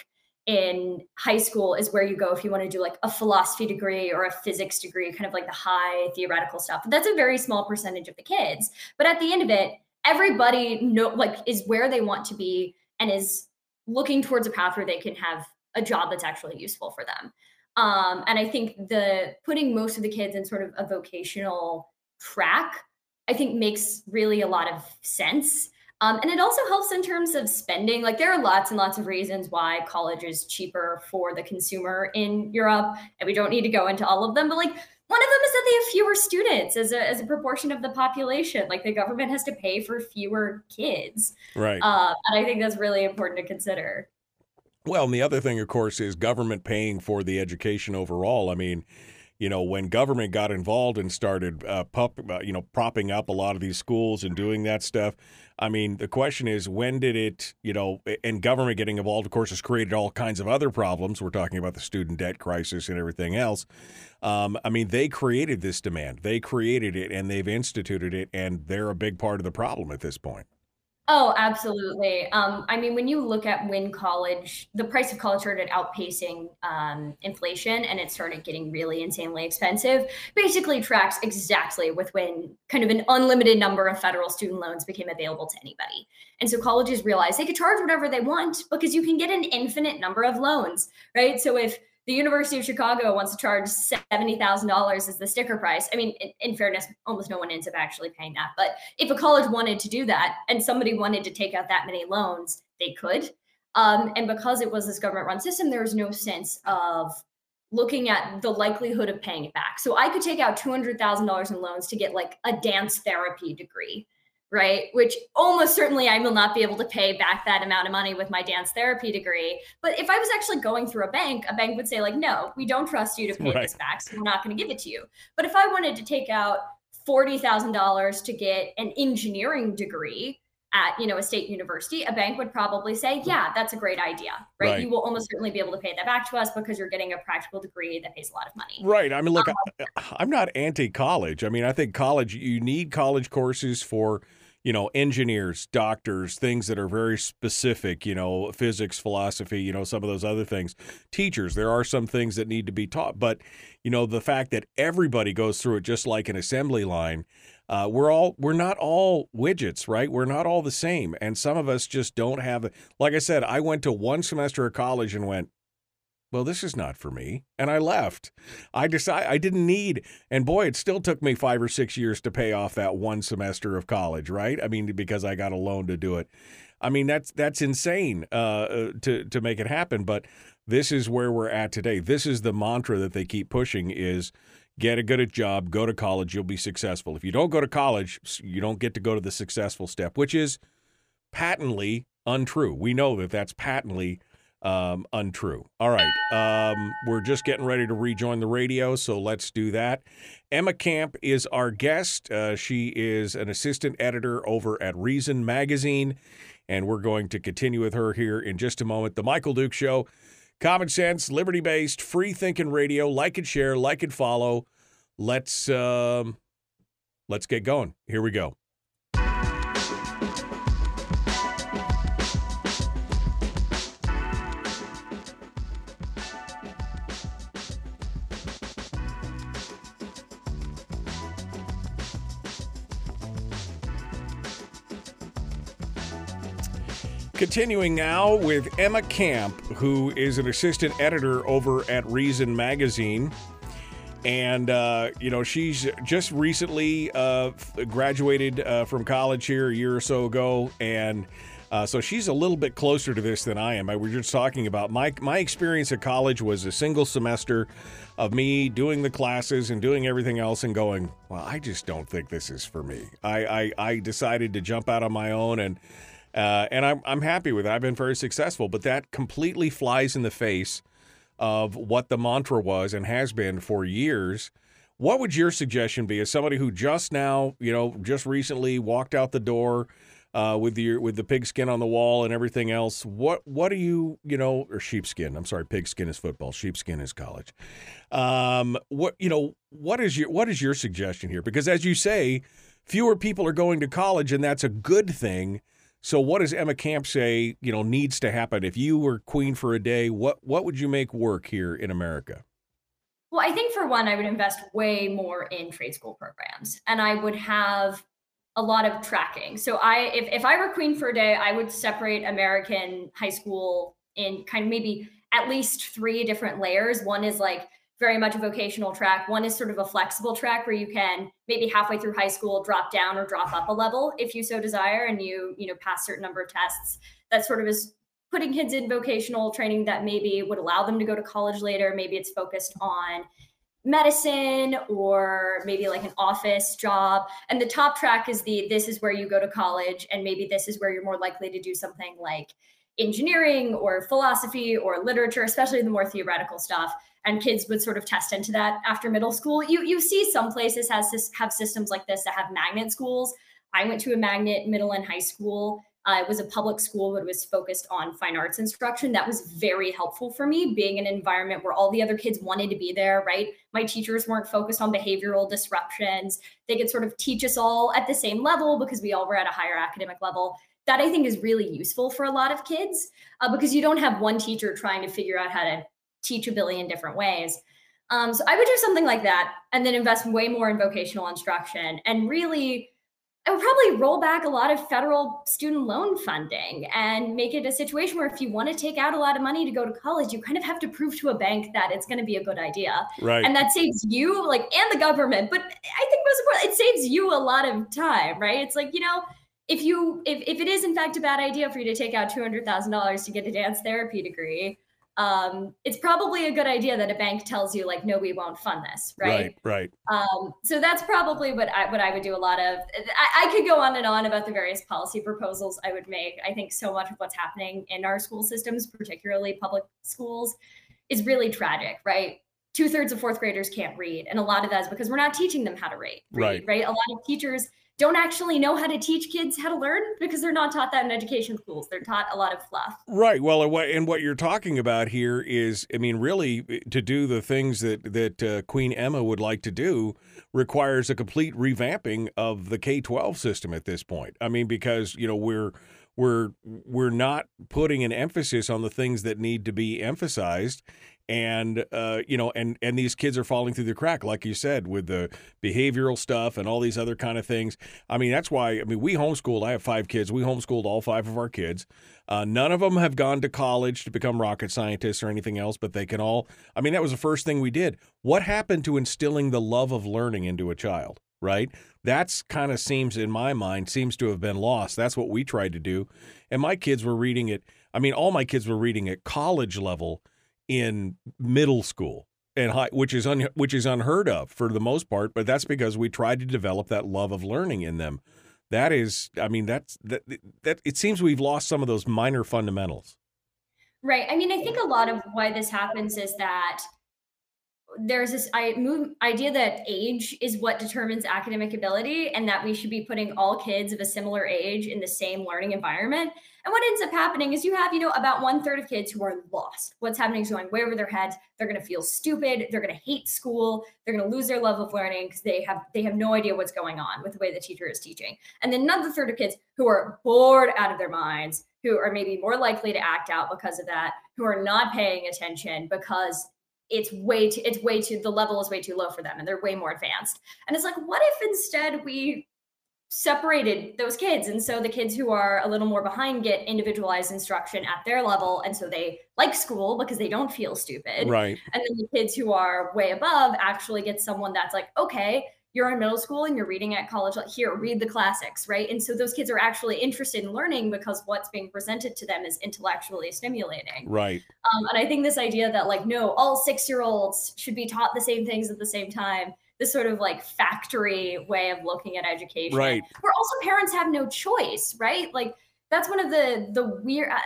in high school is where you go if you want to do like a philosophy degree or a physics degree, kind of like the high theoretical stuff. But that's a very small percentage of the kids. But at the end of it, everybody know like is where they want to be and is looking towards a path where they can have a job that's actually useful for them. Um, and I think the putting most of the kids in sort of a vocational track, I think makes really a lot of sense. Um, and it also helps in terms of spending. Like there are lots and lots of reasons why college is cheaper for the consumer in Europe, and we don't need to go into all of them. But like one of them is that they have fewer students as a as a proportion of the population. Like the government has to pay for fewer kids, Right. um, and I think that's really important to consider. Well, and the other thing, of course, is government paying for the education overall. I mean, you know, when government got involved and started, uh, pup, uh, you know, propping up a lot of these schools and doing that stuff, I mean, the question is, when did it, you know, and government getting involved, of course, has created all kinds of other problems. We're talking about the student debt crisis and everything else. Um, I mean, they created this demand, they created it, and they've instituted it, and they're a big part of the problem at this point. Oh, absolutely. Um, I mean, when you look at when college, the price of college started outpacing um, inflation and it started getting really insanely expensive, basically tracks exactly with when kind of an unlimited number of federal student loans became available to anybody. And so colleges realized they could charge whatever they want because you can get an infinite number of loans, right? So if the University of Chicago wants to charge $70,000 as the sticker price. I mean, in, in, fairness, almost no one ends up actually paying that. But if a college wanted to do that and somebody wanted to take out that many loans, they could. Um, and because it was this government run system, there was no sense of looking at the likelihood of paying it back. So I could take out $200,000 in loans to get like a dance therapy degree right? Which almost certainly I will not be able to pay back that amount of money with my dance therapy degree. But if I was actually going through a bank, a bank would say, like, no, we don't trust you to pay right. this back. So we're not going to give it to you. But if I wanted to take out $40,000 to get an engineering degree, at you know a state university a bank would probably say yeah that's a great idea right? right? you will almost certainly be able to pay that back to us because you're getting a practical degree that pays a lot of money right i mean look um, i'm not anti-college i mean i think college you need college courses for you know, engineers, doctors, things that are very specific, you know, physics, philosophy, you know, some of those other things. Teachers, there are some things that need to be taught, but you know, the fact that everybody goes through it just like an assembly line, uh, we're all we're not all widgets, right? We're not all the same, and some of us just don't have. Like I said, I went to one semester of college and went, well, this is not for me. And I left. I decided I didn't need, and boy, it still took me five or six years to pay off that one semester of college, right? I mean, because I got a loan to do it. I mean, that's that's insane uh, uh, to to make it happen. But this is where we're at today. This is the mantra that they keep pushing: is get a good job, go to college, you'll be successful. If you don't go to college, you don't get to go to the successful step, which is patently untrue. We know that that's patently um, untrue. All right. Um, we're just getting ready to rejoin the radio, so let's do that. Emma Camp is our guest. Uh, she is an assistant editor over at Reason Magazine, and we're going to continue with her here in just a moment. The Michael Duke Show, common sense, liberty based, free thinking radio. Like and share, like and follow. Let's um, let's get going. Here we go. Continuing now with Emma Camp, who is an assistant editor over at Reason Magazine. And, uh, you know, she's just recently uh, graduated uh, from college here a year or so ago. And uh, so she's a little bit closer to this than I am. I, were just talking about my, my experience at college was a single semester of me doing the classes and doing everything else and going, well, I just don't think this is for me. I, I, I decided to jump out on my own and uh, and I'm, I'm happy with it. I've been very successful, but that completely flies in the face of what the mantra was and has been for years. What would your suggestion be as somebody who just now, you know, just recently walked out the door uh, with your with the pigskin on the wall and everything else? What what do you you know or sheepskin? I'm sorry, pigskin is football, sheepskin is college. Um, what you know? What is your what is your suggestion here? Because as you say, fewer people are going to college, and that's a good thing. So, what does Emma Camp say? You know, needs to happen if you were queen for a day. What what would you make work here in America? Well, I think for one, I would invest way more in trade school programs, and I would have a lot of tracking. So, I if if I were queen for a day, I would separate American high school in kind of maybe at least three different layers. One is like very much a vocational track. One is sort of a flexible track where you can maybe halfway through high school drop down or drop up a level if you so desire and you, you know, pass certain number of tests. That sort of is putting kids in vocational training that maybe would allow them to go to college later. Maybe it's focused on medicine or maybe like an office job. And the top track is the this is where you go to college and maybe this is where you're more likely to do something like engineering or philosophy or literature, especially the more theoretical stuff and kids would sort of test into that after middle school. You you see some places has have systems like this that have magnet schools. I went to a magnet middle and high school. Uh, it was a public school, but it was focused on fine arts instruction. That was very helpful for me, being in an environment where all the other kids wanted to be there, right? My teachers weren't focused on behavioral disruptions. They could sort of teach us all at the same level because we all were at a higher academic level. That I think is really useful for a lot of kids uh, because you don't have one teacher trying to figure out how to teach a billion different ways. Um, so I would do something like that and then invest way more in vocational instruction and really I would probably roll back a lot of federal student loan funding and make it a situation where if you want to take out a lot of money to go to college, you kind of have to prove to a bank that it's going to be a good idea. Right. And that saves you, like, and the government. But I think most important, it saves you a lot of time, right? It's like, you know, if you if, if it is in fact a bad idea for you to take out $200,000 to get a dance therapy degree, um, it's probably a good idea that a bank tells you like, no, we won't fund this, right? Right. Right. Um, so that's probably what I what I would do a lot of. I, I could go on and on about the various policy proposals I would make. I think so much of what's happening in our school systems, particularly public schools, is really tragic, right? Two thirds of fourth graders can't read, and a lot of that is because we're not teaching them how to read. read Right. right. A lot of teachers don't actually know how to teach kids how to learn because they're not taught that in education schools. They're taught a lot of fluff. Right. Well, and what, and what you're talking about here is, I mean, really, eh, to do the things that that uh, Queen Emma would like to do requires a complete revamping of the K-12 system at this point. I mean, because you know we're we're we're not putting an emphasis on the things that need to be emphasized and uh, you know and and these kids are falling through the crack like you said with the behavioral stuff and all these other kind of things. I mean that's why i mean we homeschooled i have five kids we homeschooled all five of our kids. Uh, none of them have gone to college to become rocket scientists or anything else but they can all i mean that was the first thing we did. What happened to instilling the love of learning into a child right? That's kind of seems in my mind seems to have been lost. That's what we tried to do. And my kids were reading it i mean all my kids were reading at college level in middle school and high, which is un, which is unheard of for the most part but that's because we tried to develop that love of learning in them that is i mean that's that that it seems we've lost some of those minor fundamentals Right. I mean, I think a lot of why this happens is that there's this I move idea that age is what determines academic ability and that we should be putting all kids of a similar age in the same learning environment. And what ends up happening is you have, you know, about one third of kids who are lost. What's happening is going way over their heads. They're going to feel stupid. They're going to hate school. They're going to lose their love of learning because they have they have no idea what's going on with the way the teacher is teaching. And then another third of kids who are bored out of their minds, who are maybe more likely to act out because of that, who are not paying attention because it's way too it's way too the level is way too low for them and they're way more advanced. And it's like what if instead we separated those kids? And so the kids who are a little more behind get individualized instruction at their level and so they like school because they don't feel stupid. Right. And then the kids who are way above actually get someone that's like okay you're in middle school and you're reading at college like here read the classics right and so those kids are actually interested in learning because what's being presented to them is intellectually stimulating right um, and I think this idea that like no, all six year olds should be taught the same things at the same time. This sort of like factory way of looking at education, Right. Where also parents have no choice, right? Like that's one of the the weird. I,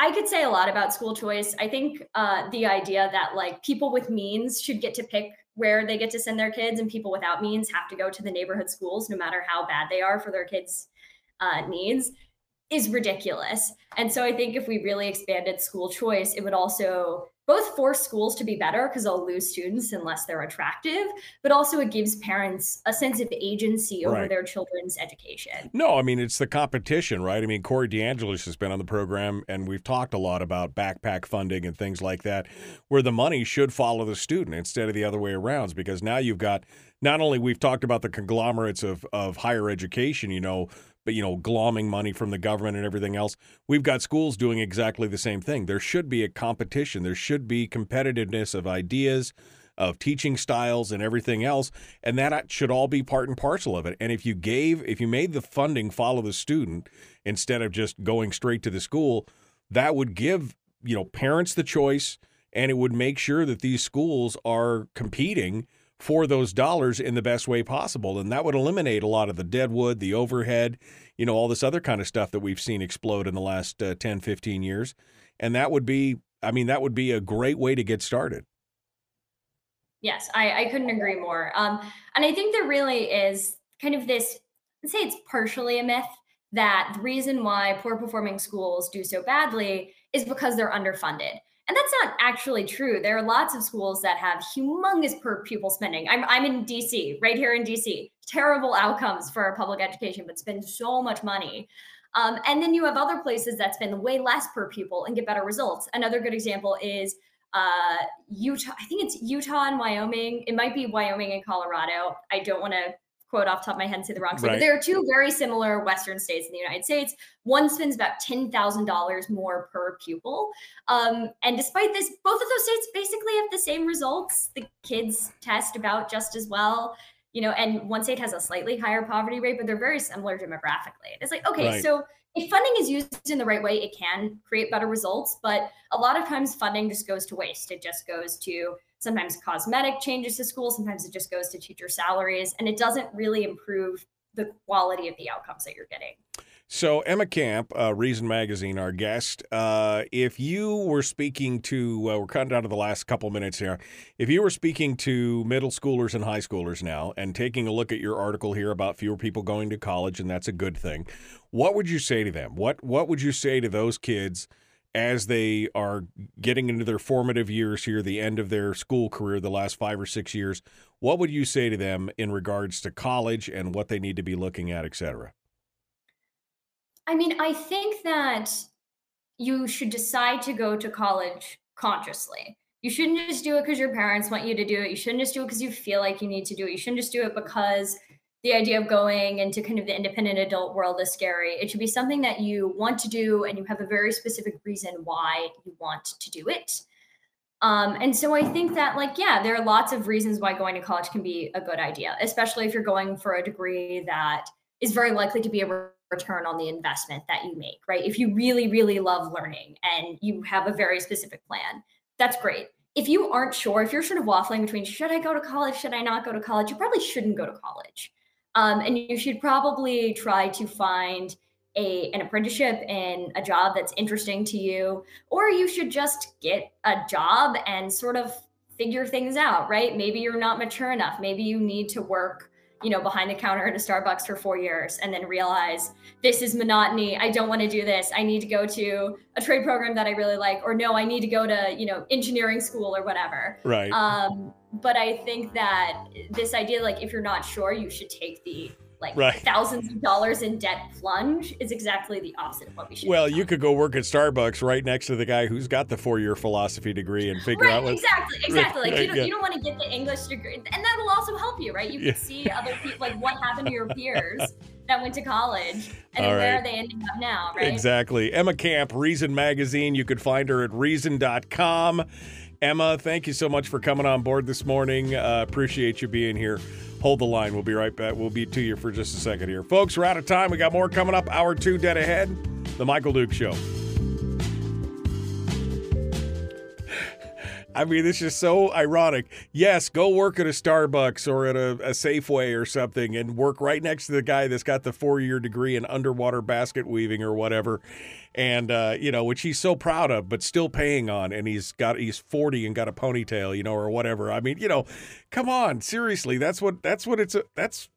I could say a lot about school choice. I think uh, the idea that like people with means should get to pick where they get to send their kids, and people without means have to go to the neighborhood schools, no matter how bad they are for their kids' uh, needs is ridiculous. And so I think if we really expanded school choice, it would also both force schools to be better because they'll lose students unless they're attractive, but also it gives parents a sense of agency over Right. their children's education. No, I mean it's the competition, right? I mean Corey DeAngelis has been on the program, and we've talked a lot about backpack funding and things like that, where the money should follow the student instead of the other way around. Because now you've got not only we've talked about the conglomerates of of higher education, you know, but you know, glomming money from the government and everything else. We've got schools doing exactly the same thing. There should be a competition. There should be competitiveness of ideas of teaching styles and everything else and that uh, should all be part and parcel of it and if you gave if you made the funding follow the student instead of just going straight to the school that would give you know parents the choice and it would make sure that these schools are competing for those dollars in the best way possible and that would eliminate a lot of the deadwood the overhead you know all this other kind of stuff that we've seen explode in the last uh, 10 15 years and that would be i mean that would be a great way to get started Yes, I, I couldn't agree more. Um, and I think there really is kind of this say it's partially a myth that the reason why poor performing schools do so badly is because they're underfunded. And that's not actually true. There are lots of schools that have humongous per pupil spending. I'm, I'm in DC, right here in DC. Terrible outcomes for public education, but spend so much money. Um, and then you have other places that spend way less per pupil and get better results. Another good example is uh, Utah. I think it's Utah and Wyoming. It might be Wyoming and Colorado. I don't want to quote off top of my head and say the wrong state. Right. But there are two very similar Western states in the United States. One spends about ten thousand dollars more per pupil, um, and despite this, both of those states basically have the same results. The kids test about just as well. You know, and one state has a slightly higher poverty rate, but they're very similar demographically. It's like, okay, right. so if funding is used in the right way, it can create better results. But a lot of times funding just goes to waste. It just goes to sometimes cosmetic changes to school, sometimes it just goes to teacher salaries, and it doesn't really improve the quality of the outcomes that you're getting. So, Emma Camp, uh, Reason Magazine, our guest. Uh, if you were speaking to, uh, we're cutting down to the last couple minutes here. If you were speaking to middle schoolers and high schoolers now and taking a look at your article here about fewer people going to college, and that's a good thing, what would you say to them? What What would you say to those kids as they are getting into their formative years here, the end of their school career, the last five or six years, what would you say to them in regards to college and what they need to be looking at, et cetera? I mean, I think that you should decide to go to college consciously. You shouldn't just do it because your parents want you to do it. You shouldn't just do it because you feel like you need to do it. You shouldn't just do it because the idea of going into kind of the independent adult world is scary. It should be something that you want to do and you have a very specific reason why you want to do it. Um, and so I think that, like, yeah, there are lots of reasons why going to college can be a good idea, especially if you're going for a degree that is very likely to be a return on the investment that you make, right? If you really, really love learning and you have a very specific plan, that's great. If you aren't sure, if you're sort of waffling between should I go to college, should I not go to college, you probably shouldn't go to college um, and you should probably try to find a, an apprenticeship in a job that's interesting to you, or you should just get a job and sort of figure things out, right? Maybe you're not mature enough. Maybe you need to work you know, behind the counter at a Starbucks for four years and then realize this is monotony. I don't want to do this. I need to go to a trade program that I really like, or no, I need to go to, you know, engineering school or whatever. Right. Um, but I think that this idea, like, if you're not sure, you should take the like right. thousands of dollars in debt plunge is exactly the opposite of what we should. Well, you could go work at Starbucks right next to the guy who's got the four-year philosophy degree and figure right, out what exactly, exactly. Like you don't, yeah. you don't want to get the English degree, and that will also help you, right? You can yeah. see other people, like what happened to your peers that went to college, and right. where are they ending up now, right? Exactly. Emma Camp, Reason Magazine. You could find her at reason.com. Emma, thank you so much for coming on board this morning. Uh, appreciate you being here. Hold the line. We'll be right back. We'll be to you for just a second here. Folks, we're out of time. We got more coming up. Hour two dead ahead. The Michael Duke Show. I mean, this is so ironic. Yes, go work at a Starbucks or at a, a, Safeway or something and work right next to the guy that's got the four year degree in underwater basket weaving or whatever. And, uh, you know, which he's so proud of, but still paying on. And he's got, he's 40 and got a ponytail, you know, or whatever. I mean, you know, come on, seriously. That's what, that's what it's, that's,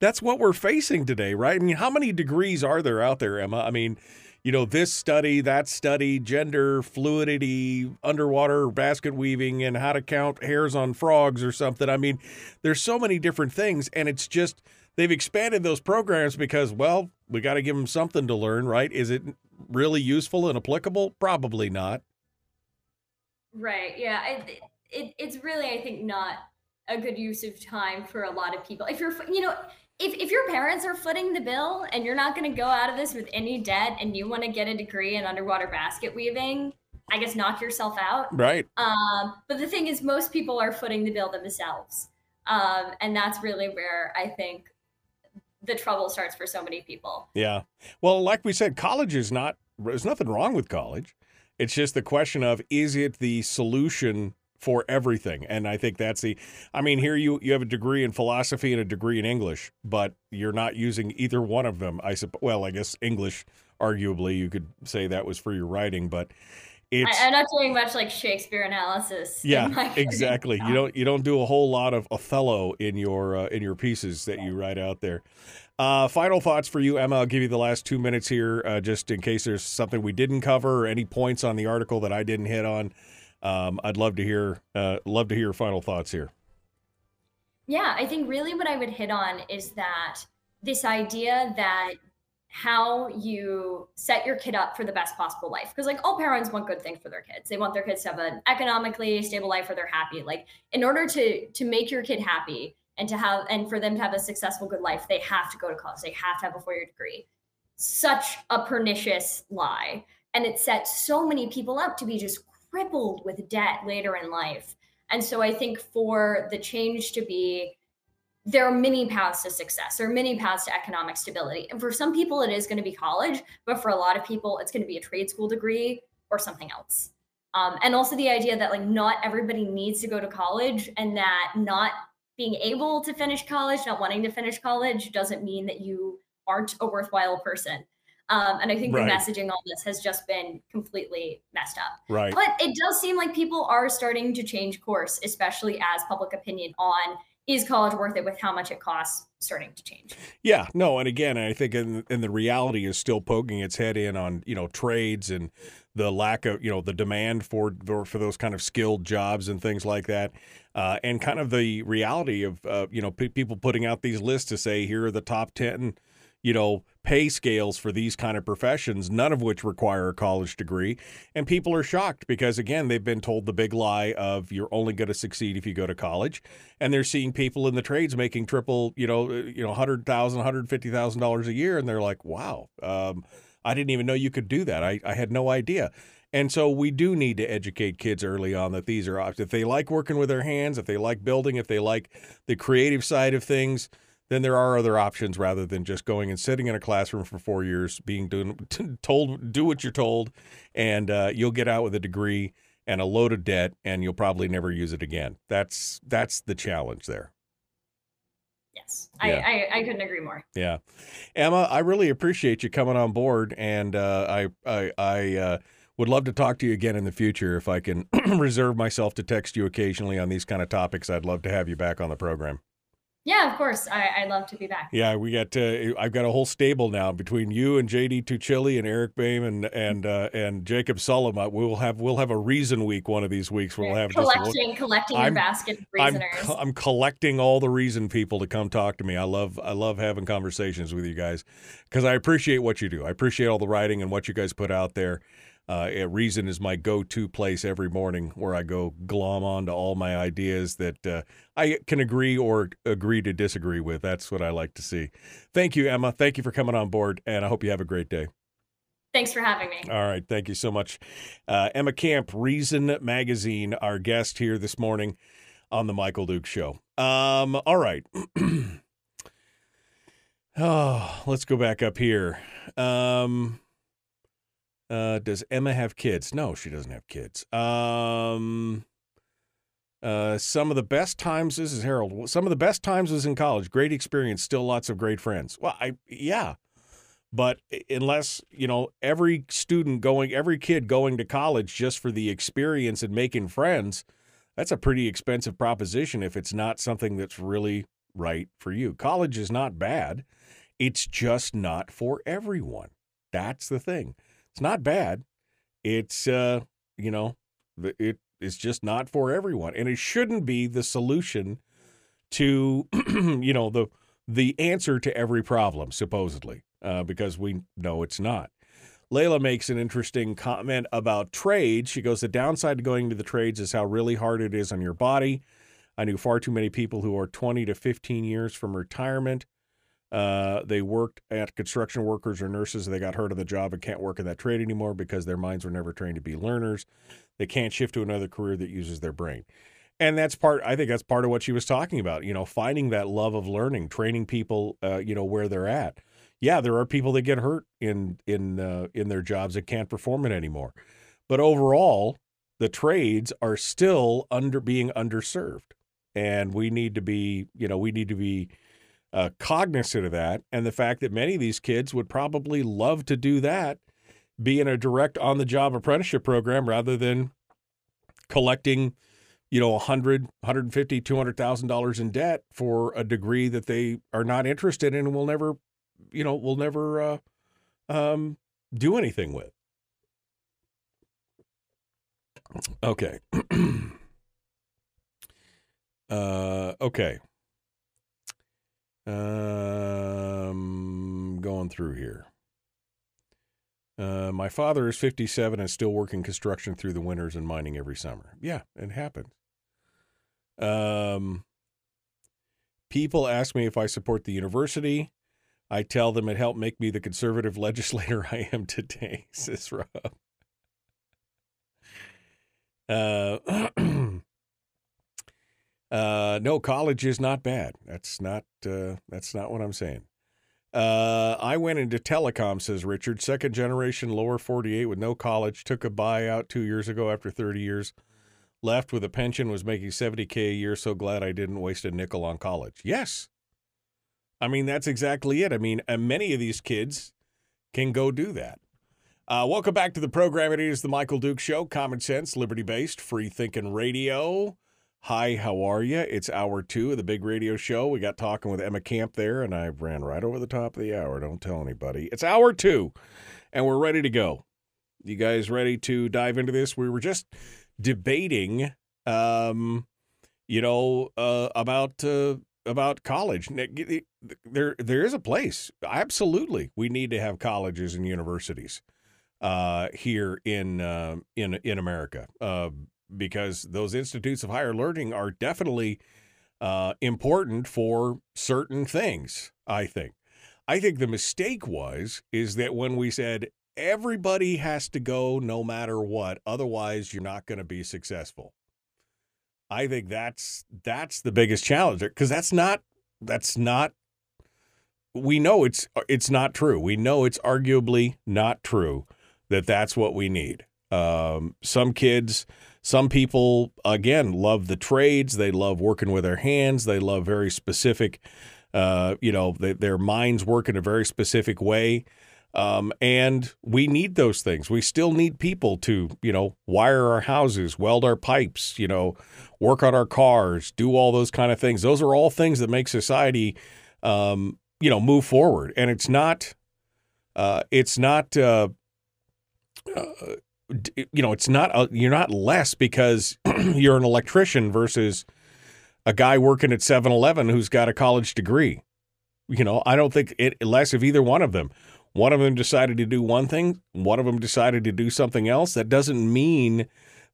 that's what we're facing today, right? I mean, how many degrees are there out there, Emma? I mean, you know, this study, that study, gender fluidity, underwater basket weaving, and how to count hairs on frogs or something. I mean, there's so many different things, and it's just they've expanded those programs because, well, we got to give them something to learn, right? Is it really useful and applicable? Probably not. Right. Yeah. It, it, it's really, I think, not a good use of time for a lot of people. If you're, you know, if, if your parents are footing the bill and you're not going to go out of this with any debt and you want to get a degree in underwater basket weaving, I guess knock yourself out. Right. Um, but the thing is, most people are footing the bill themselves. Um, and that's really where I think the trouble starts for so many people. Yeah. Well, like we said, college is not, there's nothing wrong with college. It's just the question of is it the solution for everything. And I think that's the I mean, here you you have a degree in philosophy and a degree in English, but you're not using either one of them. I suppose well, I guess English arguably you could say that was for your writing, but it's I, am not doing much like Shakespeare analysis. yeah, exactly. You don't you don't do a whole lot of Othello in your uh, in your pieces that you write out there. Uh, final thoughts for you, Emma. I'll give you the last two minutes here, uh, just in case there's something we didn't cover or any points on the article that I didn't hit on. Um, I'd love to hear uh, love to hear your final thoughts here. Yeah, I think really what I would hit on is that this idea that how you set your kid up for the best possible life because like all parents want good things for their kids. They want their kids to have an economically stable life where they're happy. Like in order to to make your kid happy and to have and for them to have a successful good life they have to go to college. They have to have a four-year degree. Such a pernicious lie. And it sets so many people up to be just crippled with debt later in life and so i think for the change to be there are many paths to success. There are many paths to economic stability. And for some people, it is going to be college, but for a lot of people, it's going to be a trade school degree or something else. Um, and also the idea that like not everybody needs to go to college, and that not being able to finish college, not wanting to finish college, doesn't mean that you aren't a worthwhile person. Um, and I think Right. the messaging on this has just been completely messed up. Right. But it does seem like people are starting to change course, especially as public opinion on is college worth it with how much it costs starting to change. Yeah, no, and again, I think in, in the reality is still poking its head in on you know trades and the lack of you know the demand for for, for those kind of skilled jobs and things like that, uh, and kind of the reality of uh, you know pe- people putting out these lists to say here are the top ten you know pay scales for these kind of professions, none of which require a college degree, and people are shocked because again they've been told the big lie of you're only going to succeed if you go to college, and they're seeing people in the trades making triple you know uh, you know hundred thousand, hundred fifty thousand dollars a year, and they're like, wow, um, I didn't even know you could do that. I, I had no idea. And so we do need to educate kids early on that these are options. If they like working with their hands, if they like building, if they like the creative side of things, then there are other options rather than just going and sitting in a classroom for four years, being doing, told do what you're told, and uh, you'll get out with a degree and a load of debt, and you'll probably never use it again. That's that's the challenge there. Yes, Yeah. I, I I couldn't agree more. Yeah, Emma, I really appreciate you coming on board, and uh, I I, I uh, would love to talk to you again in the future if I can reserve myself to text you occasionally on these kind of topics. I'd love to have you back on the program. Yeah, of course. I I'd love to be back. Yeah, we got uh, I've got a whole stable now between you and JD Tuccille and Eric Boehm and and uh, and Jacob Sullum. We'll have we'll have a reason week one of these weeks. We'll have just collecting collecting your I'm- basket of I'm, I'm collecting all the reason people to come talk to me. I love I love having conversations with you guys because I appreciate what you do. I appreciate all the writing and what you guys put out there. Uh, Reason is my go-to place every morning where I go glom onto all my ideas that uh, I can agree or agree to disagree with. That's what I like to see. Thank you, Emma. Thank you for coming on board, and I hope you have a great day. Thanks for having me. All right. Thank you so much. Uh, Emma Camp, Reason Magazine, our guest here this morning on the Michael Duke Show. Um, all right. oh, let's go back up here. Um, uh, does Emma have kids? No, she doesn't have kids. Um, uh, some of the best times, this is Harold. Some of the best times was in college. Great experience, still lots of great friends. Well, I, yeah. But unless, you know, every student going, every kid going to college just for the experience and making friends, that's a pretty expensive proposition if it's not something that's really right for you. College is not bad. It's just not for everyone. That's the thing. It's not bad. It's uh, you know, it is just not for everyone. And it shouldn't be the solution to you know, the the answer to every problem supposedly. Uh, because we know it's not. Layla makes an interesting comment about trades. She goes, The downside to going into the trades is how really hard it is on your body. I knew far too many people who are 20 to 15 years from retirement. Uh, they worked at construction workers or nurses. They got hurt on the job and can't work in that trade anymore because their minds were never trained to be learners. They can't shift to another career that uses their brain. And that's part, I think that's part of what she was talking about, you know, finding that love of learning, training people, uh, you know, where they're at yeah, there are people that get hurt in in uh, in their jobs that can't perform it anymore. But overall, the trades are still under being underserved, and we need to be, you know, we need to be uh, cognizant of that, and the fact that many of these kids would probably love to do that be in a direct on the job apprenticeship program rather than collecting you know 100 150 200000 dollars in debt for a degree that they are not interested in and will never you know will never uh, um, do anything with. Okay. Uh, okay um, going through here uh, my father is 57 and still working construction through the winters and mining every summer. Yeah, it happens. Um, people ask me if I support the university. I tell them it helped make me the conservative legislator I am today, says Rob. Uh, uh, no, college is not bad. That's not uh, that's not what I'm saying. Uh, I went into telecom, says Richard. Second generation, lower 48 with no college. Took a buyout two years ago after 30 years. Left with a pension, was making 70K a year. So glad I didn't waste a nickel on college. Yes. I mean, that's exactly it. I mean, many of these kids can go do that. Uh, welcome back to the program. It is the Michael Duke Show, common sense, liberty based, free thinking radio. Hi, how are you? It's hour two of the big radio show. We got talking with Emma Camp there, and I ran right over the top of the hour. Don't tell anybody. It's hour two, and we're ready to go. You guys ready to dive into this? We were just debating, um, you know, uh, about uh, about college. There, there is a place. Absolutely, we need to have colleges and universities uh, here in uh, in in America. Because those institutes of higher learning are definitely uh, important for certain things. I think. I think the mistake was is that when we said everybody has to go no matter what, otherwise you're not going to be successful. I think that's that's the biggest challenge because that's not that's not we know it's it's not true. We know it's arguably not true that that's what we need. Um, some kids some people, again, love the trades. They love working with their hands. They love very specific, uh, you know, they, their minds work in a very specific way. Um, and we need those things. We still need people to, you know, wire our houses, weld our pipes, you know, work on our cars, do all those kind of things. Those are all things that make society, um, you know, move forward. And it's not, uh, it's not, uh, uh, you know, it's not a, you're not less because you're an electrician versus a guy working at 7-Eleven who's got a college degree. You know, I don't think it less of either one of them. One of them decided to do one thing, one of them decided to do something else. That doesn't mean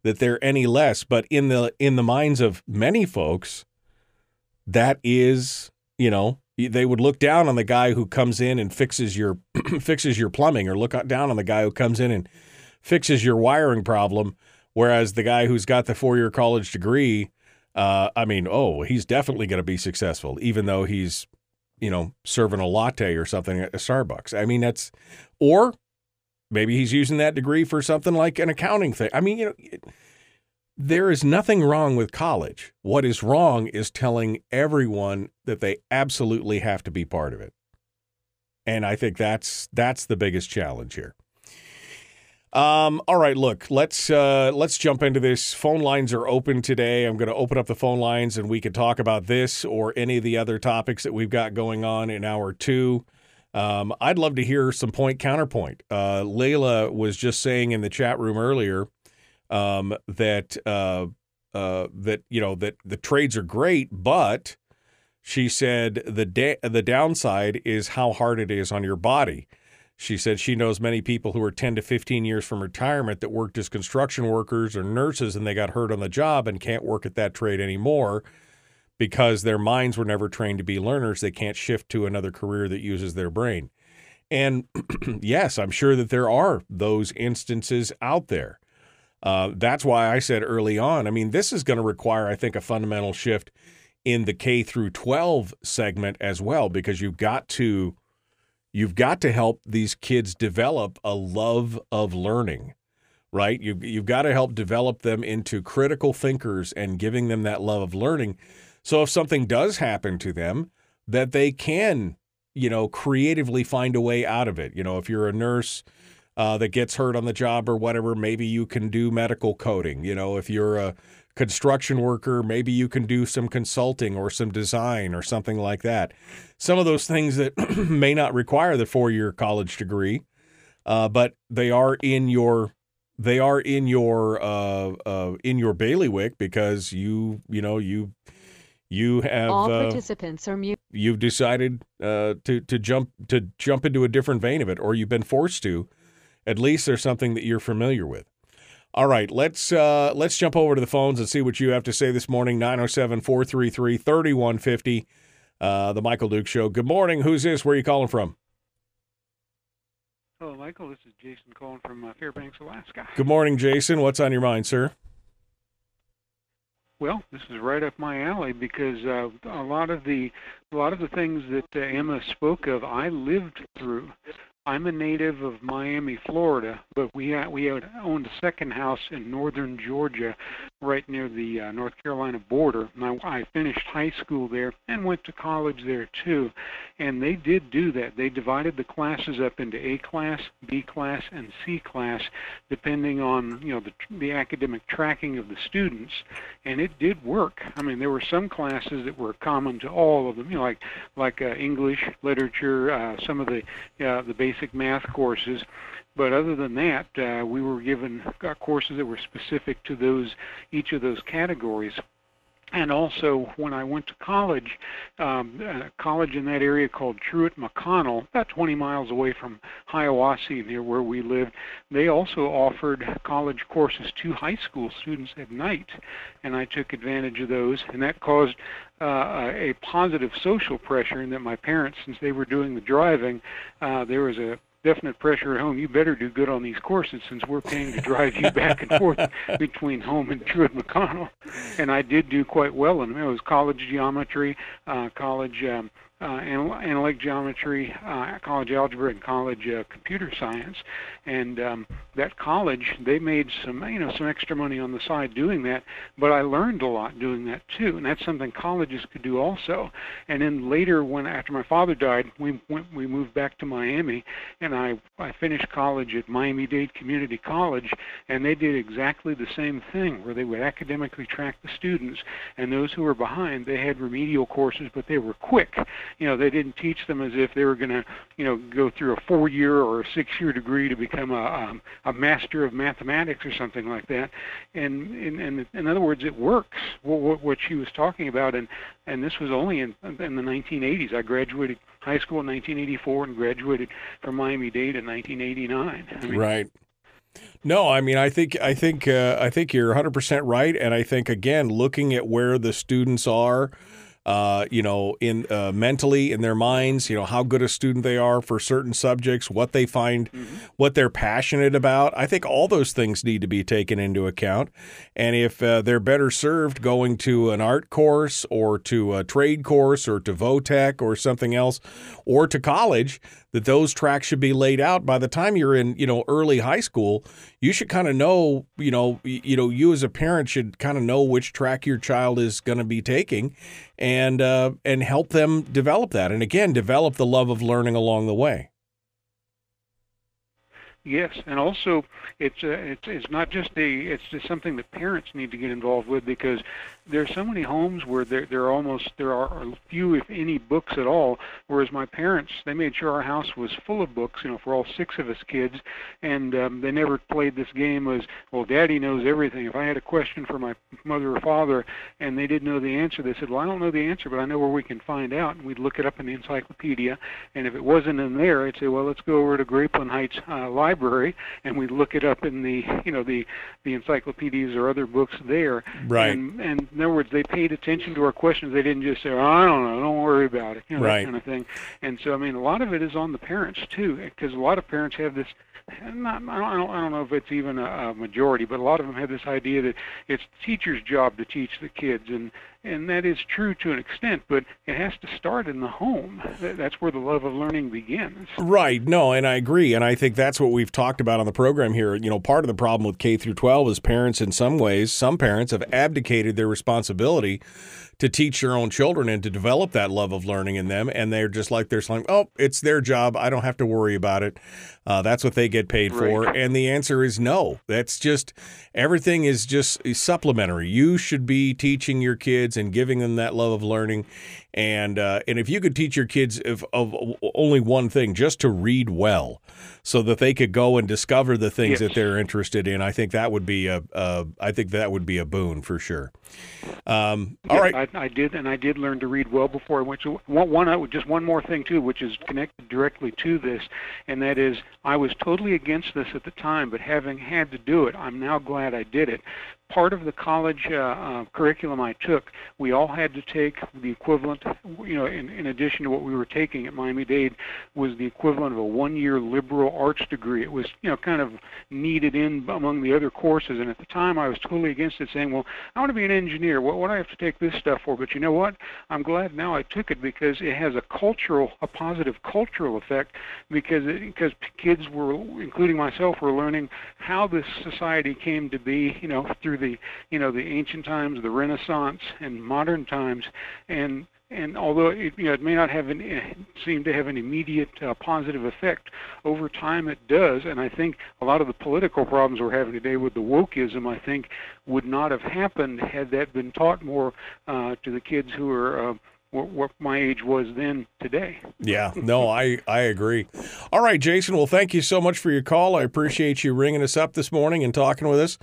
that they're any less, but in the in the minds of many folks, that is, you know, they would look down on the guy who comes in and fixes your fixes your plumbing or look down on the guy who comes in and fixes your wiring problem. Whereas the guy who's got the four year college degree, uh, I mean, oh, he's definitely going to be successful, even though he's, you know, serving a latte or something at Starbucks. I mean, that's, or maybe he's using that degree for something like an accounting thing. I mean, you know, it, there is nothing wrong with college. What is wrong is telling everyone that they absolutely have to be part of it. And I think that's that's the biggest challenge here. Um, all right, look, let's uh, let's jump into this. Phone lines are open today. I'm going to open up the phone lines, and we can talk about this or any of the other topics that we've got going on in hour two. Um, I'd love to hear some point counterpoint. Uh, Layla was just saying in the chat room earlier um, that uh, uh, that you know that the trades are great, but she said the da- the downside is how hard it is on your body. She said she knows many people who are 10 to 15 years from retirement that worked as construction workers or nurses and they got hurt on the job and can't work at that trade anymore because their minds were never trained to be learners. They can't shift to another career that uses their brain. And yes, I'm sure that there are those instances out there. Uh, that's why I said early on, I mean, this is going to require, I think, a fundamental shift in the K through 12 segment as well, because you've got to You've got to help these kids develop a love of learning, right? You, you've got to help develop them into critical thinkers and giving them that love of learning. So if something does happen to them, that they can, you know, creatively find a way out of it. You know, if you're a nurse, uh, that gets hurt on the job or whatever, maybe you can do medical coding. You know, if you're a construction worker, maybe you can do some consulting or some design or something like that. Some of those things that may not require the four year college degree, uh, but they are in your they are in your uh, uh, in your bailiwick because you you know you you have All uh, participants are mute. you've decided uh, to to jump to jump into a different vein of it, or you've been forced to. At least there's something that you're familiar with. All right, let's uh, let's jump over to the phones and see what you have to say this morning. 907-433-3150. Uh, the Michael Duke Show. Good morning. Who's this? Where are you calling from? Hello, Michael. This is Jason calling from uh, Fairbanks, Alaska. Good morning, Jason. What's on your mind, sir? Well, this is right up my alley because uh, a lot of the a lot of the things that uh, Emma spoke of, I lived through. I'm a native of Miami, Florida, but we had, we had owned a second house in northern Georgia, right near the uh, North Carolina border. And I, I finished high school there and went to college there too. And they did do that. They divided the classes up into A class, B class, and C class, depending on you know the the academic tracking of the students. And it did work. I mean, there were some classes that were common to all of them. You know, like like uh, English, literature, uh, some of the uh, the basic math courses. But other than that, uh, we were given courses that were specific to those each of those categories. And also, when I went to college, um, a college in that area called Truett McConnell, about 20 miles away from Hiawassee, near where we lived, they also offered college courses to high school students at night, and I took advantage of those, and that caused uh, a positive social pressure in that my parents, since they were doing the driving, uh, there was a definite pressure at home. You better do good on these courses since we're paying to drive you back and forth between home and Truett McConnell. And I did do quite well in them. It was college geometry, uh, college um, uh, anal- analytic geometry, uh, college algebra, and college uh, computer science. And um, that college, they made some, you know, some extra money on the side doing that. But I learned a lot doing that too, and that's something colleges could do also. And then later, when after my father died, we went, we moved back to Miami, and I I finished college at Miami-Dade Community College, and they did exactly the same thing, where they would academically track the students, and those who were behind, they had remedial courses, but they were quick you know they didn't teach them as if they were going to you know go through a four year or a six year degree to become a um, a master of mathematics or something like that. And in in, in other words it works what, what she was talking about. And and this was only in in the 1980s i graduated high school in 1984 and graduated from miami dade in 1989 I mean, Right. No, I mean, I think I think uh, I think you're 100 percent right, and I think again, looking at where the students are, uh, you know, in uh, mentally in their minds, you know, how good a student they are for certain subjects, what they find, what they're passionate about. I think all those things need to be taken into account, and if uh, they're better served going to an art course or to a trade course or to vo-tech or something else, or to college, that those tracks should be laid out by the time you're in, you know, early high school. You should kind of know, you know, you know, you as a parent should kind of know which track your child is going to be taking, and uh, and help them develop that. And again, develop the love of learning along the way. Yes, and also it's uh, it's it's not just a it's just something that parents need to get involved with because there are so many homes where there there are almost there are few if any books at all. Whereas my parents they made sure our house was full of books, you know, for all six of us kids, and um, they never played this game as well. Daddy knows everything. If I had a question for my mother or father and they didn't know the answer, they said, "Well, I don't know the answer, but I know where we can find out." And we'd look it up in the encyclopedia, and if it wasn't in there, I'd say, "Well, let's go over to Grapeland Heights uh, Library," and we'd look it up in the you know the the encyclopedias or other books there. Right. And, and in other words, they paid attention to our questions. They didn't just say, oh, "I don't know, don't worry about it," you know, Right. that kind of thing. And so, I mean, a lot of it is on the parents too, because a lot of parents have this. Not, I, don't, I don't- I don't know if it's even a, a majority, but a lot of them have this idea that it's the teacher's job to teach the kids, and and that is true to an extent, but it has to start in the home. That's where the love of learning begins. Right. No, and I agree, and I think that's what we've talked about on the program here. You know, part of the problem with K through 12 is parents, in some ways, some parents have abdicated their responsibility to teach their own children and to develop that love of learning in them. And they're just like, they're like, oh, it's their job. I don't have to worry about it. Uh, that's what they get paid right. for. And the answer is no. That's just everything is just supplementary. You should be teaching your kids and giving them that love of learning. And uh, and if you could teach your kids if, of only one thing, just to read well, so that they could go and discover the things yes. that they're interested in, I think that would be a, a I think that would be a boon for sure. Um, all right, I, I, did, and I did learn to read well before I went to one, one. Just one more thing too, which is connected directly to this, and that is I was totally against this at the time, but having had to do it, I'm now glad I did it part of the college uh, uh, curriculum I took, we all had to take the equivalent, you know, in, in addition to what we were taking at Miami-Dade, was the equivalent of a one-year liberal arts degree. It was, you know, kind of needed in among the other courses. And at the time, I was totally against it, saying, "Well, I want to be an engineer. What would I have to take this stuff for?" But you know what? I'm glad now I took it because it has a cultural, a positive cultural effect, because it, because kids were, including myself, were learning how this society came to be, you know, through the you know the ancient times, the Renaissance, and modern times, and and although it, you know, it may not have an, seem to have an immediate uh, positive effect, over time it does. And I think a lot of the political problems we're having today with the wokeism, I think, would not have happened had that been taught more uh, to the kids who are. Uh, what my age was then today. Yeah, no, I, I agree. All right, Jason. Well, thank you so much for your call. I appreciate you ringing us up this morning and talking with us.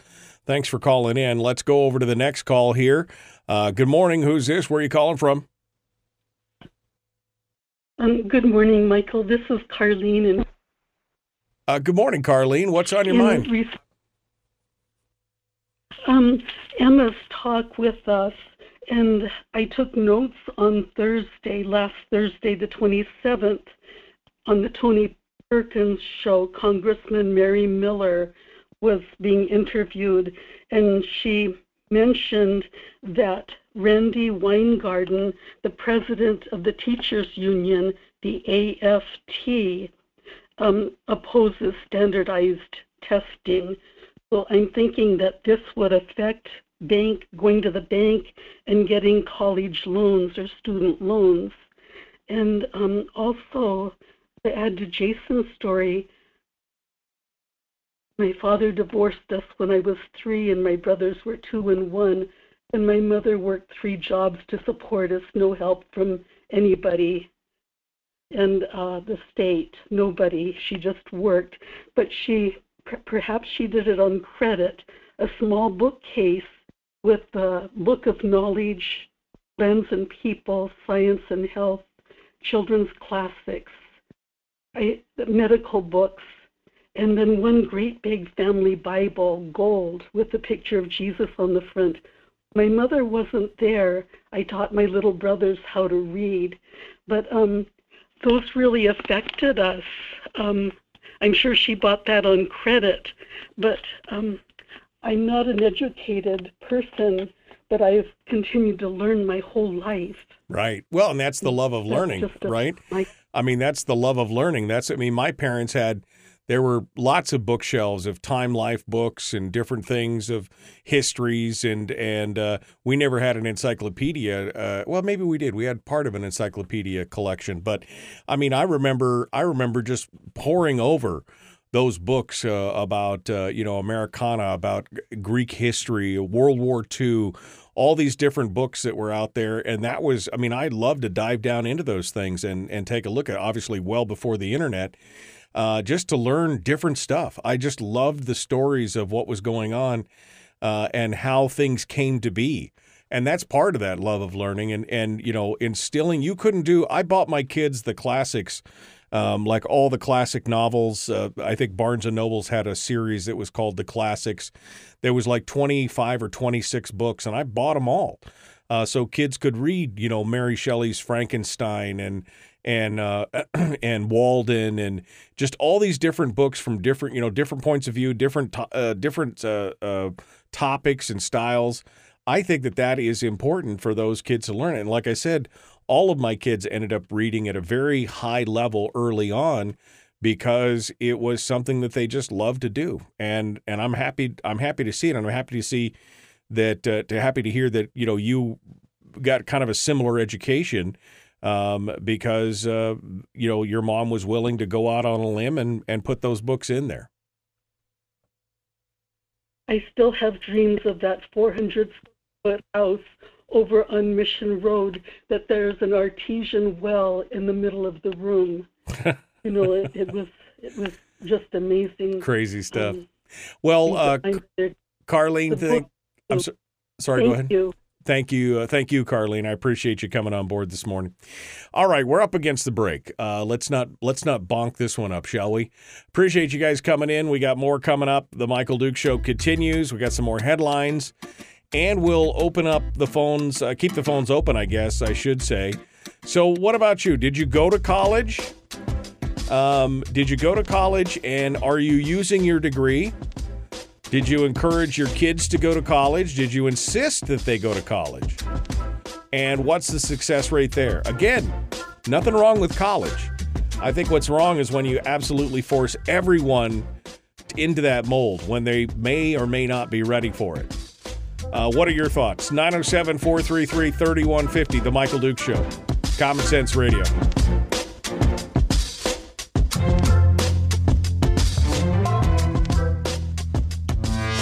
Thanks for calling in. Let's go over to the next call here. Uh, good morning. Who's this? Where are you calling from? Um, good morning, Michael. This is Carlene. And uh, good morning, Carlene. What's on your mind? um, Emma's talk with us, and I took notes on Thursday, last Thursday, the 27th, on the Tony Perkins show. Congressman Mary Miller was being interviewed, and she mentioned that Randi Weingarten, the president of the teachers union, the AFT, um, opposes standardized testing. So I'm thinking that this would affect bank going to the bank and getting college loans or student loans. And um, also, to add to Jason's story, my father divorced us when I was three, and my brothers were two and one. And my mother worked three jobs to support us, no help from anybody. And uh, the state, nobody. She just worked. But she, perhaps she did it on credit, a small bookcase with the Book of Knowledge, Lands and People, Science and Health, children's classics, I, medical books, and then one great big family Bible, gold, with the picture of Jesus on the front. My mother wasn't there. I taught my little brothers how to read, but um, those really affected us. Um, I'm sure she bought that on credit, but um, I'm not an educated person, but I've continued to learn my whole life. Right. Well, and that's the love of learning, a, right? My, I mean, that's the love of learning. That's, I mean, my parents had there were lots of bookshelves of time life books and different things of histories and and uh, we never had an encyclopedia uh, well maybe we did. We had part of an encyclopedia collection but i mean i remember i remember just pouring over those books uh, about uh, you know Americana, about Greek history, World War II, all these different books that were out there, and that was I mean I love to dive down into those things and and take a look at obviously well before the internet, uh, just to learn different stuff. I just loved the stories of what was going on uh, and how things came to be. And that's part of that love of learning and, and, you know, instilling. You couldn't do, I bought my kids the classics. Um, like all the classic novels. Uh, I think Barnes and Nobles had a series that was called The Classics. There was like 25 or 26 books, and I bought them all. Uh, so kids could read, you know, Mary Shelley's Frankenstein and and uh, and Walden and just all these different books from different you know different points of view, different to- uh, different uh, uh, topics and styles. I think that that is important for those kids to learn. And like I said, all of my kids ended up reading at a very high level early on because it was something that they just loved to do. And and I'm happy I'm happy to see it. And I'm happy to see that uh, to happy to hear that you know you got kind of a similar education um, because uh, you know your mom was willing to go out on a limb and and put those books in there. I still have dreams of that 400 foot house over on Mission Road. That there's an artesian well in the middle of the room. you know, it, it was it was just amazing. Crazy stuff. Um, well, uh, Carlene, I'm so, sorry. Thank go ahead. You. Thank you. Uh, thank you, Carlene. I appreciate you coming on board this morning. All right, we're up against the break. Uh, let's not let's not bonk this one up, shall we? Appreciate you guys coming in. We got more coming up. The Michael Duke Show continues. We got some more headlines, and we'll open up the phones. Uh, keep the phones open, I guess I should say. So, what about you? Did you go to college? Um, did you go to college, and are you using your degree? Did you encourage your kids to go to college? Did you insist that they go to college? And what's the success rate there? Again, nothing wrong with college. I think what's wrong is when you absolutely force everyone into that mold when they may or may not be ready for it. Uh, what are your thoughts? 907 433 3150, The Michael Duke Show. Common Sense Radio.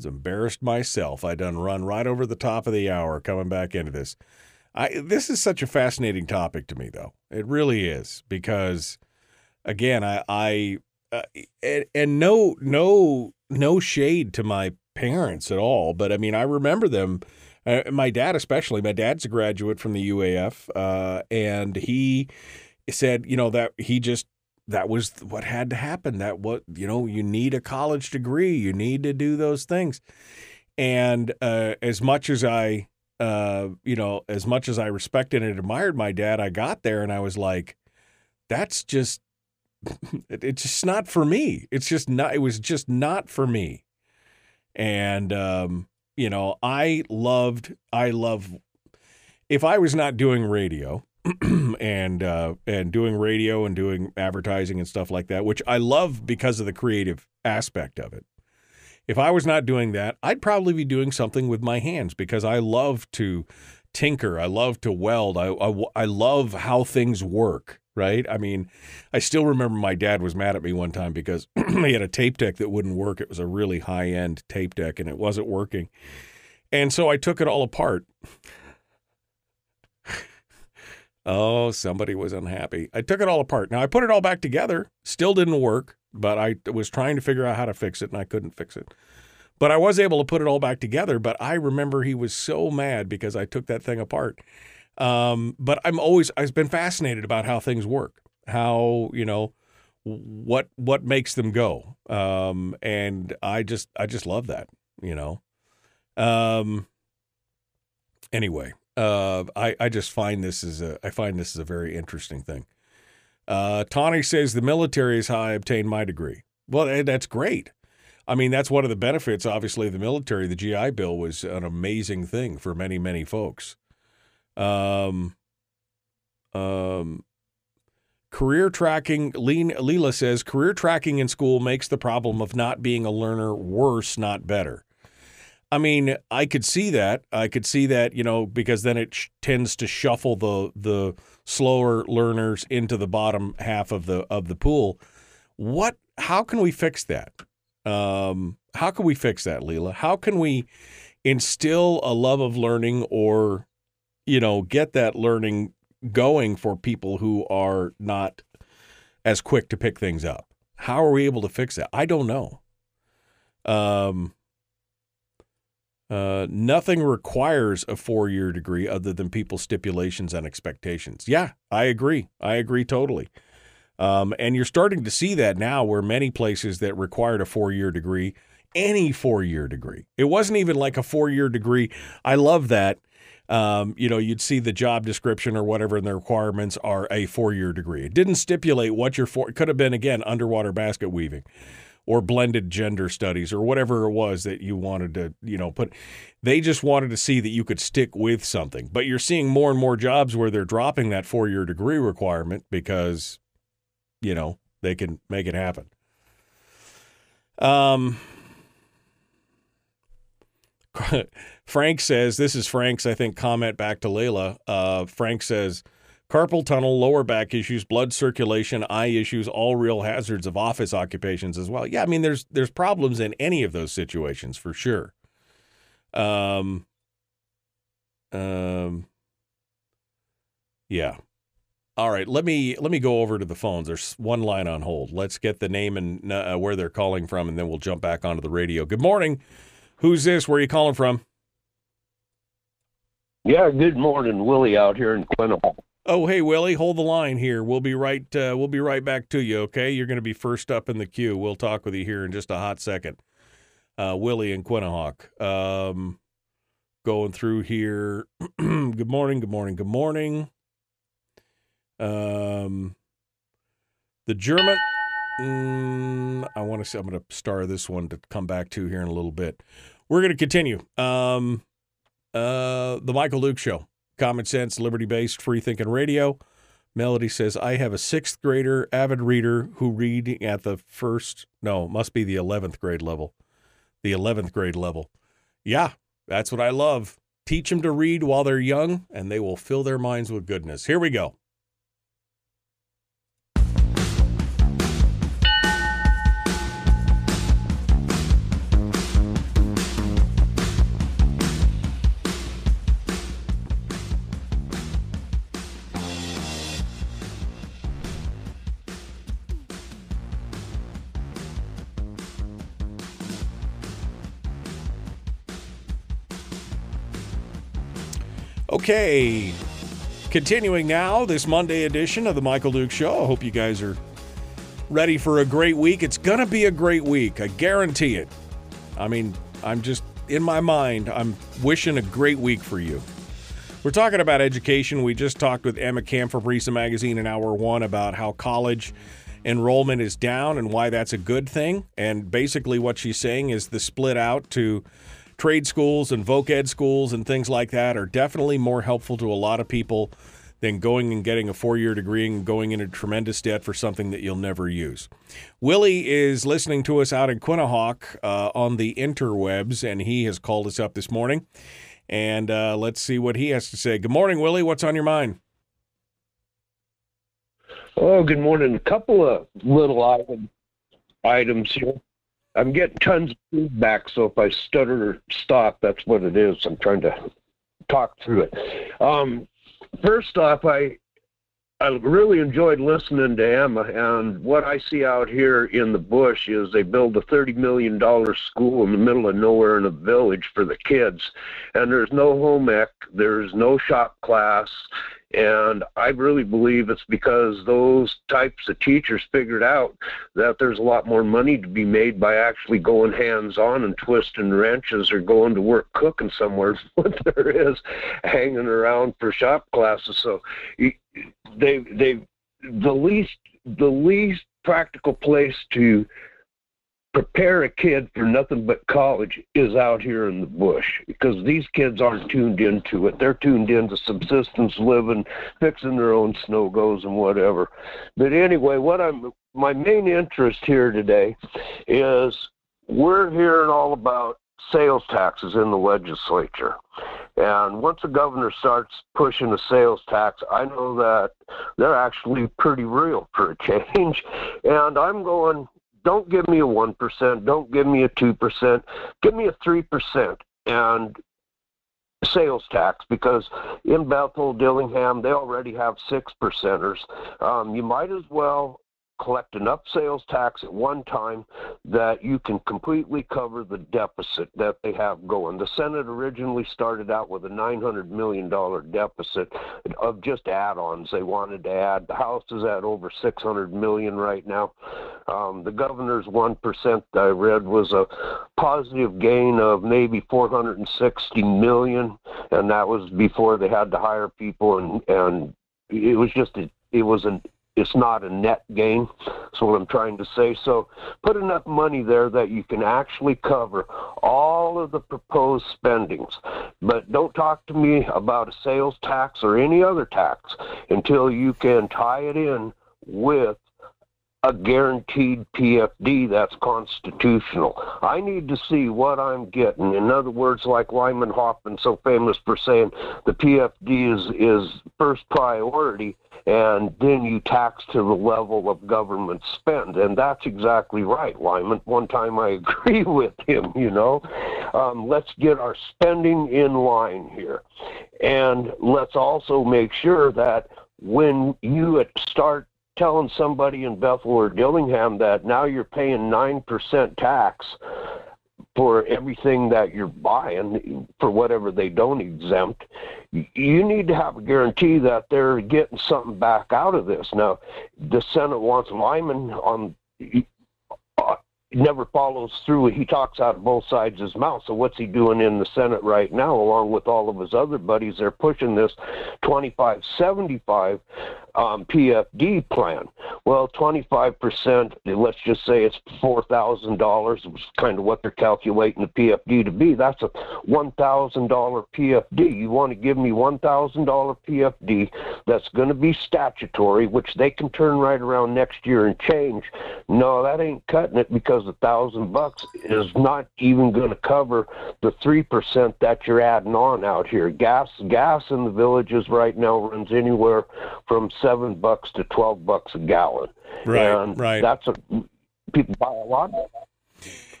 was embarrassed myself. I done run right over the top of the hour coming back into this. I this is such a fascinating topic to me, though. It really is because, again, I I uh, and, and no no no shade to my parents at all, but I mean I remember them. Uh, my dad especially. My dad's a graduate from the UAF, uh, and he said, you know, that he just that was what had to happen. That what you know, you need a college degree. You need to do those things. And uh, as much as I, uh, you know, as much as I respected and admired my dad, I got there and I was like, that's just, it's just not for me. It's just not. It was just not for me. And um, you know, I loved. I love. If I was not doing radio, and uh, and doing radio and doing advertising and stuff like that, which I love because of the creative aspect of it. If I was not doing that, I'd probably be doing something with my hands because I love to tinker. I love to weld. I, I, I love how things work, right? I mean, I still remember my dad was mad at me one time because he had a tape deck that wouldn't work. It was a really high end tape deck and it wasn't working. And so I took it all apart Oh, somebody was unhappy. I took it all apart. Now I put it all back together. Still didn't work, but I was trying to figure out how to fix it and I couldn't fix it. But I was able to put it all back together. But I remember he was so mad because I took that thing apart. Um, but I'm always I've been fascinated about how things work, how you know what what makes them go, um, and I just I just love that, you know. Um, anyway, uh, I I just find this is a I find this is a very interesting thing. Uh, Tawny says the military is how I obtained my degree. Well, eh, that's great. I mean, that's one of the benefits, obviously, the military. The GI Bill was an amazing thing for many, many folks. Um, um, career tracking, Leela says, career tracking in school makes the problem of not being a learner worse, not better. I mean, I could see that. I could see that, you know, because then it sh- tends to shuffle the the slower learners into the bottom half of the of the pool. What? How can we fix that? Um, how can we fix that, Leela? How can we instill a love of learning, or you know, get that learning going for people who are not as quick to pick things up? How are we able to fix that? I don't know. Um, Uh, nothing requires a four year degree other than people's stipulations and expectations. Yeah, I agree. I agree totally. Um, and you're starting to see that now where many places that required a four year degree, any four year degree, it wasn't even like a four year degree. I love that. Um, you know, you'd see the job description or whatever, and the requirements are a four year degree. It didn't stipulate what your four, it could have been, again, underwater basket weaving or blended gender studies or whatever it was that you wanted to, you know, put. They just wanted to see that you could stick with something. But you're seeing more and more jobs where they're dropping that four year degree requirement because, you know, they can make it happen. Um, Frank says, this is Frank's, I think, comment back to Layla. Uh, Frank says, carpal tunnel, lower back issues, blood circulation, eye issues, all real hazards of office occupations as well. Yeah, I mean, there's there's problems in any of those situations for sure. Um, um, yeah. All right, let me let me go over to the phones. There's one line on hold. Let's get the name and uh, where they're calling from, and then we'll jump back onto the radio. Good morning. Who's this? Where are you calling from? Yeah, good morning, Willie out here in Quinhagak. Oh, hey Willie, hold the line here. We'll be right. Uh, we'll be right back to you. Okay, you're going to be first up in the queue. We'll talk with you here in just a hot second. Uh, Willie and Quinhagak. Um, going through here. good morning. Good morning. Good morning. Um, the German. Mm, I want to say I'm going to star this one to come back to here in a little bit. We're going to continue. Um, uh, the Michael Duke Show, common sense, liberty based, free thinking radio. Melody says, I have a sixth grader, avid reader who read at the first, no, must be the 11th grade level. The 11th grade level. Yeah, that's what I love. Teach them to read while they're young, and they will fill their minds with goodness. Here we go. Okay, continuing now, this Monday edition of the Michael Duke Show. I hope you guys are ready for a great week. It's going to be a great week, I guarantee it. I mean, I'm just in my mind, I'm wishing a great week for you. We're talking about education. We just talked with Emma Camp from Reason Magazine in hour one about how college enrollment is down and why that's a good thing. And basically, what she's saying is the split out to trade schools and voc ed schools and things like that are definitely more helpful to a lot of people than going and getting a four year degree and going into tremendous debt for something that you'll never use. Willie is listening to us out in Quinhagak uh, on the interwebs, and he has called us up this morning. And uh, let's see what he has to say. Good morning, Willie. What's on your mind? Oh, good morning. A couple of little item, items here. I'm getting tons of feedback, so if I stutter or stop, that's what it is. I'm trying to talk through it. Um, first off, I I really enjoyed listening to Emma, and what I see out here in the bush is they build a $30 million school in the middle of nowhere in a village for the kids, and there's no home ec, there's no shop class, and I really believe it's because those types of teachers figured out that there's a lot more money to be made by actually going hands on and twisting wrenches or going to work cooking somewhere what there is hanging around for shop classes. So they they the least the least practical place to prepare a kid for nothing but college is out here in the bush because these kids aren't tuned into it. They're tuned into subsistence living, fixing their own snow goes and whatever. But anyway, what I'm my main interest here today is we're hearing all about sales taxes in the legislature. And once the governor starts pushing a sales tax, I know that they're actually pretty real for a change. And I'm going, don't give me a 1%, don't give me a 2%, give me a 3% and sales tax because in Bethel, Dillingham, they already have six percenters. Um, you might as well collect enough sales tax at one time that you can completely cover the deficit that they have going. The Senate originally started out with a $900 million deficit of just add-ons they wanted to add. The House is at over 600 million right now. Um, the governor's 1% I read was a positive gain of maybe 460 million, and that was before they had to hire people and, and it was just a, it was an it's not a net gain. That's what I'm trying to say. So put enough money there that you can actually cover all of the proposed spendings. But don't talk to me about a sales tax or any other tax until you can tie it in with a guaranteed PFD that's constitutional. I need to see what I'm getting. In other words, like Lyman Hoffman, so famous for saying the PFD is is first priority, and then you tax to the level of government spend, and that's exactly right, Lyman. One time I agree with him. You know, um, let's get our spending in line here, and let's also make sure that when you start telling somebody in Bethel or Dillingham that now you're paying 9% tax for everything that you're buying for whatever they don't exempt, you need to have a guarantee that they're getting something back out of this. Now, the Senate wants Lyman on uh, never follows through. He talks out of both sides of his mouth. So what's he doing in the Senate right now, along with all of his other buddies? They're pushing this 2575 um, PFD plan. Well, 25%, let's just say it's $4,000, which is kind of what they're calculating the PFD to be. That's a $1,000 PFD. You want to give me $1,000 PFD that's going to be statutory, which they can turn right around next year and change. No, that ain't cutting it because a thousand bucks is not even going to cover the 3% that you're adding on out here. Gas, gas in the villages right now runs anywhere from seven bucks to twelve bucks a gallon. Right, and right. That's a people buy a lot.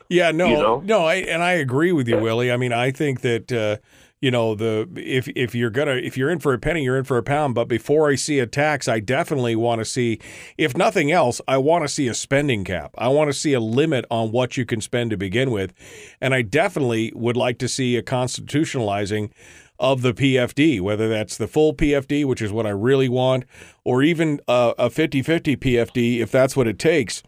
Yeah, no, You know? no, I, and I agree with you, Willie. I mean, I think that uh, you know the if if you're gonna if you're in for a penny, you're in for a pound. But before I see a tax, I definitely want to see, if nothing else, I want to see a spending cap. I want to see a limit on what you can spend to begin with, and I definitely would like to see a constitutionalizing of the PFD, whether that's the full PFD, which is what I really want, or even uh, a 50 50 PFD, if that's what it takes.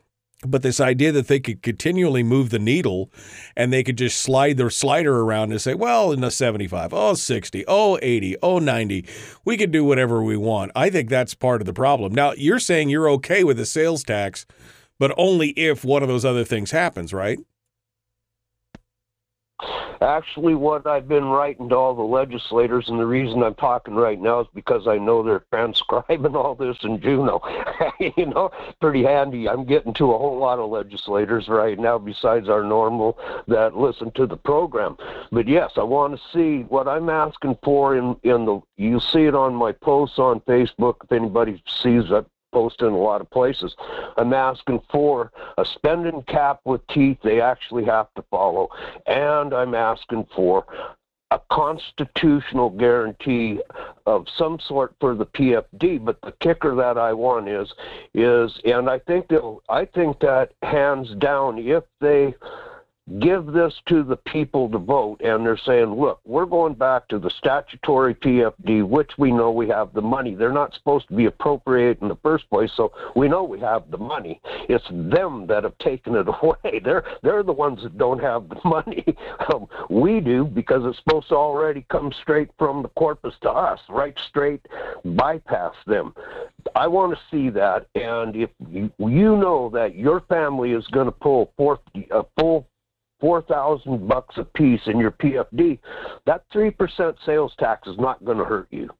But this idea that they could continually move the needle and they could just slide their slider around and say, well, in the 75, oh, 60, oh, 80, oh, 90, we can do whatever we want. I think that's part of the problem. Now, you're saying you're okay with a sales tax, but only if one of those other things happens, right? Actually, what I've been writing to all the legislators, and the reason I'm talking right now is because I know they're transcribing all this in Juneau. you know, pretty handy. I'm getting to a whole lot of legislators right now, besides our normal that listen to the program. But yes, I want to see what I'm asking for in in the. You see it on my posts on Facebook. If anybody sees that post in a lot of places. I'm asking for a spending cap with teeth they actually have to follow, and I'm asking for a constitutional guarantee of some sort for the PFD. But the kicker that I want is is, and I think they'll, I think that hands down, if they give this to the people to vote and they're saying look we're going back to the statutory pfd which we know we have the money. They're not supposed to be appropriate in the first place so we know we have the money. It's them that have taken it away. They're they're the ones that don't have the money. Um, we do because it's supposed to already come straight from the corpus to us right straight bypass them. I want to see that and if you, you know that your family is going to pull four, a full four thousand bucks a piece in your PFD, that three percent sales tax is not going to hurt you.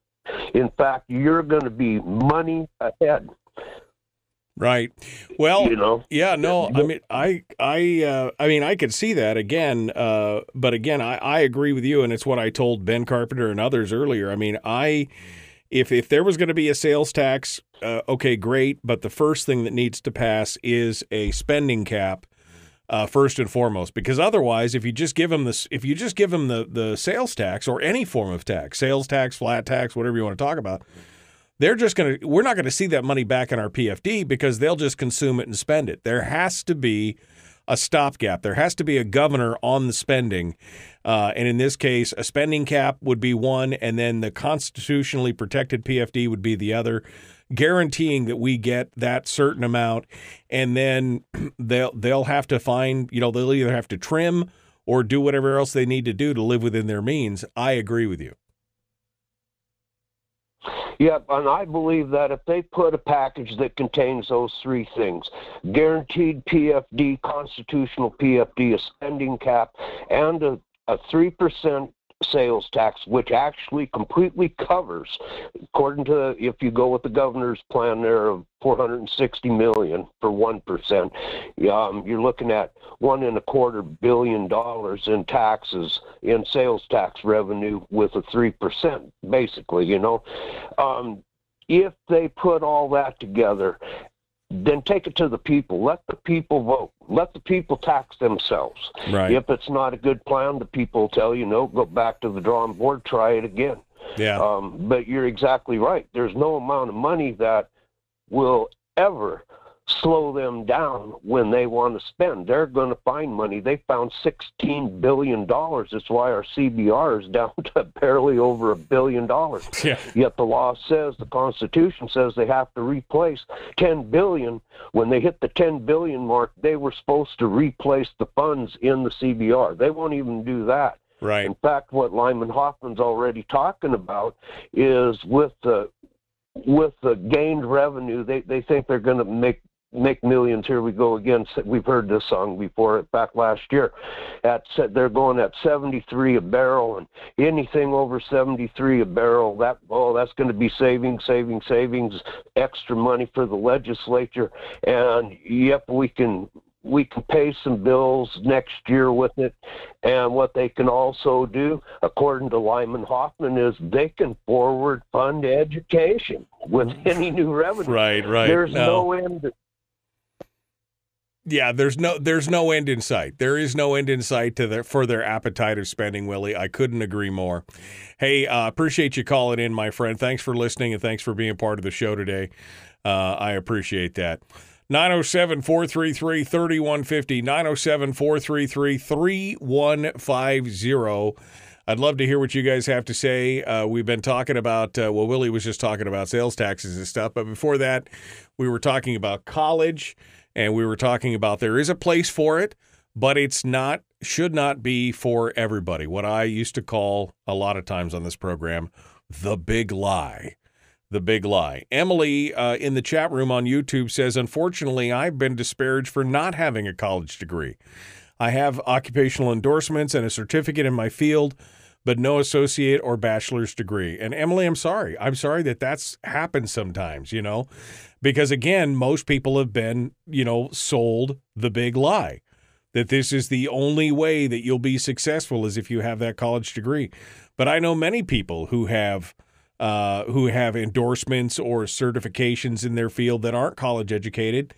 In fact, you're going to be money ahead. Right. Well, You know? yeah, no, I mean, I, I, uh, I mean, I could see that again, uh, but again, I, I agree with you, and it's what I told Ben Carpenter and others earlier. I mean, I, if if there was going to be a sales tax, uh, okay, great, but the first thing that needs to pass is a spending cap. Uh, first and foremost, because otherwise, if you just give them this, if you just give them the the sales tax or any form of tax, sales tax, flat tax, whatever you want to talk about, they're just going to we're not going to see that money back in our PFD because they'll just consume it and spend it. There has to be a stopgap. There has to be a governor on the spending. Uh, and in this case, a spending cap would be one, and then the constitutionally protected PFD would be the other, guaranteeing that we get that certain amount. And then they'll they'll have to find, you know, they'll either have to trim or do whatever else they need to do to live within their means. I agree with you. Yep, and I believe that if they put a package that contains those three things guaranteed PFD, constitutional PFD, a spending cap, and a, a 3% sales tax, which actually completely covers, according to if you go with the governor's plan there of 460 million for one percent, um, you're looking at one and a quarter billion dollars in taxes in sales tax revenue with a three percent, basically. You know, um, if they put all that together then take it to the people. Let the people vote. Let the people tax themselves. Right. If it's not a good plan, the people tell you, no, go back to the drawing board, try it again. Yeah. Um, but you're exactly right. There's no amount of money that will ever slow them down when they want to spend. They're going to find money. They found $16 billion. That's why our CBR is down to barely over a billion dollars. Yeah. Yet the law says, the Constitution says they have to replace 10 billion. When they hit the 10 billion mark, they were supposed to replace the funds in the CBR. They won't even do that. Right. In fact, what Lyman Hoffman's already talking about is with the with the gained revenue, they, they think they're going to make make millions. Here we go again. We've heard this song before back last year. At they're going at 73 a barrel, and anything over 73 a barrel, that oh, that's going to be savings, savings, savings, extra money for the legislature. And yep, we can we can pay some bills next year with it. And what they can also do, according to Lyman Hoffman, is they can forward fund education with any new revenue. Right, right. There's No. no, end. Yeah, there's no there's no end in sight. There is no end in sight to their for their appetite of spending, Willie. I couldn't agree more. Hey, uh, appreciate you calling in, my friend. Thanks for listening and thanks for being part of the show today. Uh, I appreciate that. 907 433 3150. 907 433 3150. I'd love to hear what you guys have to say. Uh, we've been talking about, uh, well, Willie was just talking about sales taxes and stuff, but before that, we were talking about college and we were talking about there is a place for it, but it's not, should not be for everybody. What I used to call a lot of times on this program, the big lie. The big lie. Emily uh, in the chat room on YouTube says, Unfortunately, I've been disparaged for not having a college degree. I have occupational endorsements and a certificate in my field, but no associate or bachelor's degree. And Emily, I'm sorry. I'm sorry that that's happened sometimes, you know, because again, most people have been, you know, sold the big lie that this is the only way that you'll be successful is if you have that college degree. But I know many people who have uh, who have endorsements or certifications in their field that aren't college educated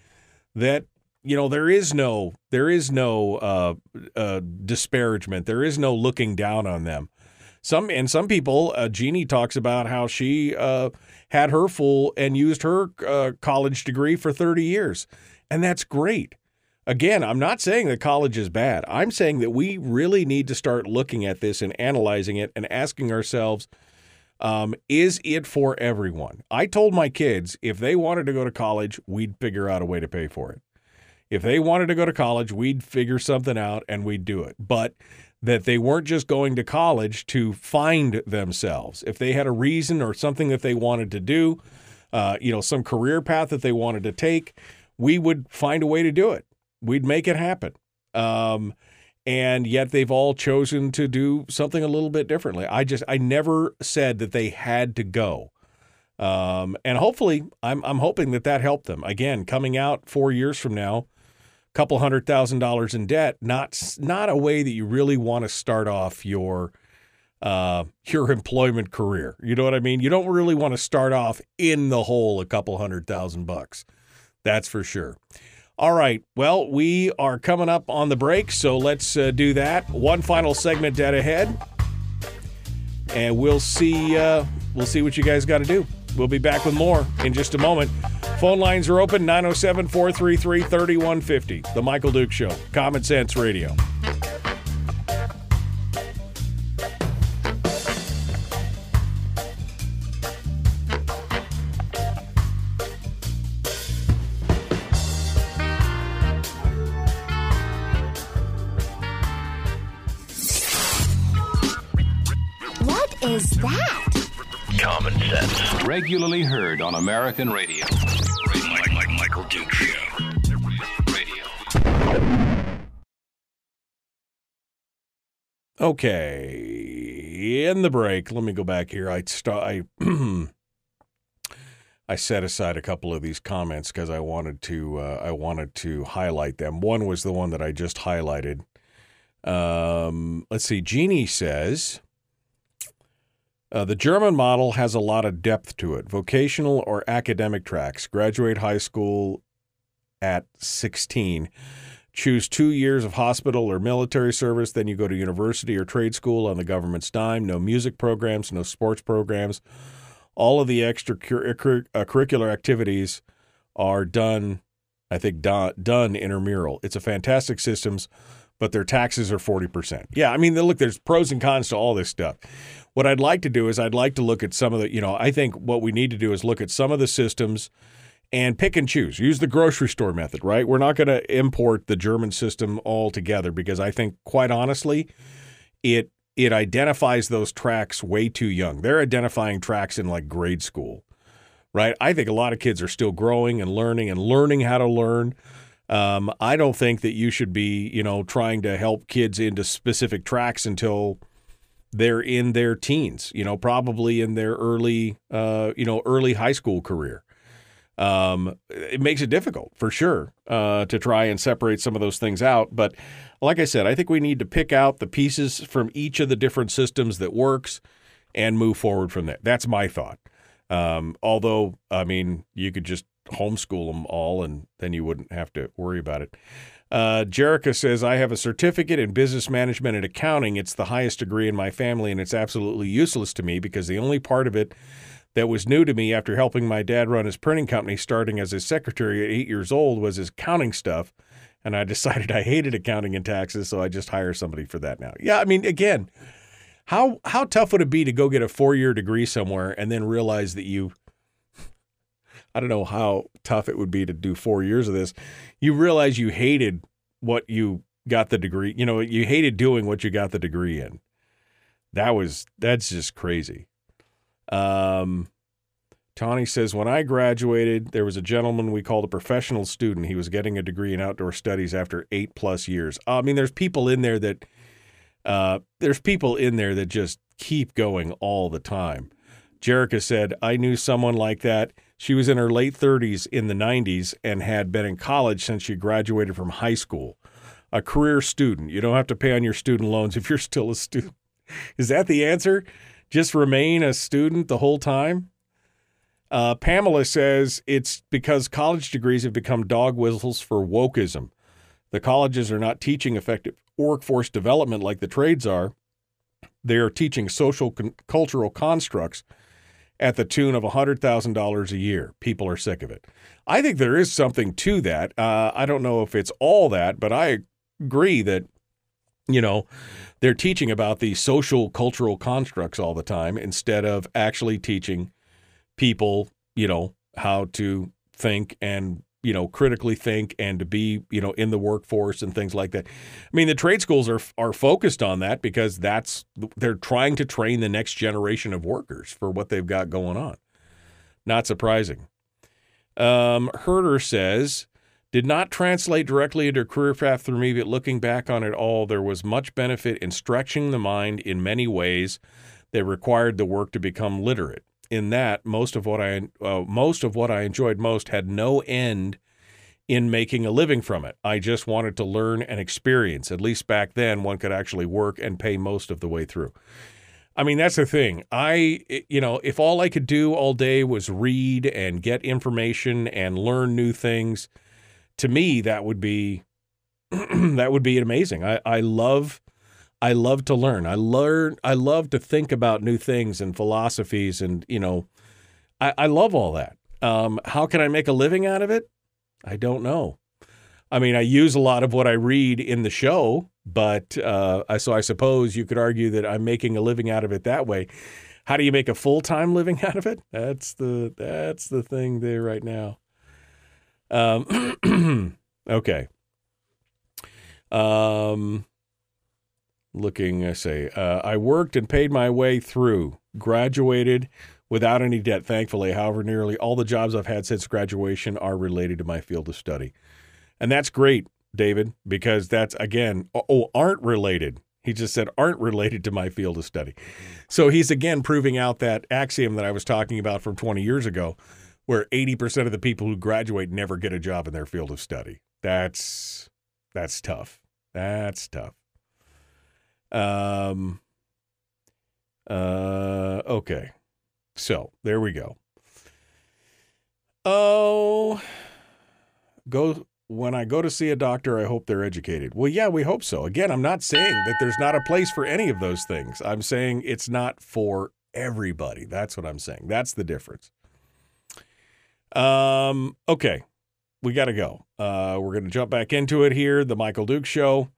that you know there is no there is no uh, uh, disparagement there is no looking down on them some and some people uh, jeannie talks about how she uh, had her full and used her uh, college degree for 30 years and that's great again i'm not saying that college is bad i'm saying that we really need to start looking at this and analyzing it and asking ourselves um, is it for everyone? I told my kids if they wanted to go to college, we'd figure out a way to pay for it. If they wanted to go to college, we'd figure something out and we'd do it. But that they weren't just going to college to find themselves. If they had a reason or something that they wanted to do, uh, you know, some career path that they wanted to take, we would find a way to do it. We'd make it happen. Um, and yet they've all chosen to do something a little bit differently. I just I never said that they had to go. Um, and hopefully, I'm I'm hoping that that helped them. Again, coming out four years from now, couple hundred thousand dollars in debt, not not a way that you really want to start off your uh, your employment career. You know what I mean? You don't really want to start off in the hole a couple hundred thousand bucks. That's for sure. All right. Well, we are coming up on the break, so let's uh, do that. One final segment dead ahead, and we'll see. Uh, we'll see what you guys got to do. We'll be back with more in just a moment. Phone lines are open 907 433 3150. The Michael Duke Show, Common Sense Radio. Regularly heard on American radio. Mike, Mike, Michael Duke Show. Radio. Okay, in the break, let me go back here. I st- I I set aside a couple of these comments because I wanted to uh, I wanted to highlight them. One was the one that I just highlighted. Um, let's see. Jeannie says uh, the German model has a lot of depth to it. Vocational or academic tracks. Graduate high school at 16. Choose two years of hospital or military service, then you go to university or trade school on the government's dime. No music programs, no sports programs. All of the extracurricular activities are done, I think, done, done intramural. It's a fantastic systems, but their taxes are 40%. Yeah, I mean, look, there's pros and cons to all this stuff. What I'd like to do is I'd like to look at some of the, you know, I think what we need to do is look at some of the systems and pick and choose. Use the grocery store method, right? We're not going to import the German system altogether because I think, quite honestly, it it identifies those tracks way too young. They're identifying tracks in like grade school, right? I think a lot of kids are still growing and learning and learning how to learn. Um, I don't think that you should be, you know, trying to help kids into specific tracks until they're in their teens, you know, probably in their early, uh, you know, early high school career um, it makes it difficult for sure uh, to try and separate some of those things out. But like I said, I think we need to pick out the pieces from each of the different systems that works and move forward from there. That's my thought. Um, although, I mean, you could just homeschool them all and then you wouldn't have to worry about it. Uh, Jerica says, I have a certificate in business management and accounting. It's the highest degree in my family, and it's absolutely useless to me because the only part of it that was new to me after helping my dad run his printing company starting as his secretary at eight years old was his accounting stuff. And I decided I hated accounting and taxes, so I just hire somebody for that now. Yeah, I mean, again, how how tough would it be to go get a four year degree somewhere and then realize that you I don't know how tough it would be to do four years of this. You realize you hated what you got the degree, you know, you hated doing what you got the degree in. That was that's just crazy. Um, Tawny says, When I graduated, there was a gentleman we called a professional student. He was getting a degree in outdoor studies after eight plus years. I mean, there's people in there that, uh, there's people in there that just keep going all the time. Jerica said, I knew someone like that. She was in her late 30s in the 90s and had been in college since she graduated from high school. A career student. You don't have to pay on your student loans if you're still a student. Is that the answer? just remain a student the whole time? Uh, Pamela says it's because college degrees have become dog whistles for wokeism. The colleges are not teaching effective workforce development like the trades are. They are teaching social con- cultural constructs at the tune of $100,000 a year. People are sick of it. I think there is something to that. Uh, I don't know if it's all that, but I agree that, you know, they're teaching about the social cultural constructs all the time instead of actually teaching people, you know, how to think and you know critically think and to be you know in the workforce and things like that. I mean, the trade schools are are focused on that because that's they're trying to train the next generation of workers for what they've got going on. Not surprising. Um, Herder says did not translate directly into career path for me, but looking back on it all, there was much benefit in stretching the mind in many ways that required the work to become literate. In that, most of what I uh, most of what I enjoyed most had no end in making a living from it. I just wanted to learn and experience. At least back then, one could actually work and pay most of the way through. I mean, that's the thing. I, you know, if all I could do all day was read and get information and learn new things, to me that would be that would be amazing. I, I love I love to learn. I learn I love to think about new things and philosophies and you know I, I love all that. Um, how can I make a living out of it? I don't know. I mean, I use a lot of what I read in the show, but uh, so I suppose you could argue that I'm making a living out of it that way. How do you make a full time living out of it? That's the that's the thing there right now. Um, okay. Um, looking, I say, uh, I worked and paid my way through, graduated without any debt, thankfully. However, nearly all the jobs I've had since graduation are related to my field of study. And that's great, David, because that's, again, oh, oh, aren't related. He just said aren't related to my field of study. So he's again proving out that axiom that I was talking about from 20 years ago, where 80% of the people who graduate never get a job in their field of study. That's that's tough. That's tough. Um uh okay. So, there we go. Oh, go when I go to see a doctor, I hope they're educated. Well, yeah, we hope so. Again, I'm not saying that there's not a place for any of those things. I'm saying it's not for everybody. That's what I'm saying. That's the difference. Um, okay. We got to go. Uh, we're going to jump back into it here. The Michael Duke Show.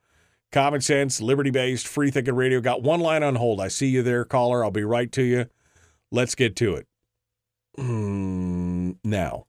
Common sense, liberty based, free thinking radio. Got one line on hold. I see you there, caller. I'll be right to you. Let's get to it. Hmm, now.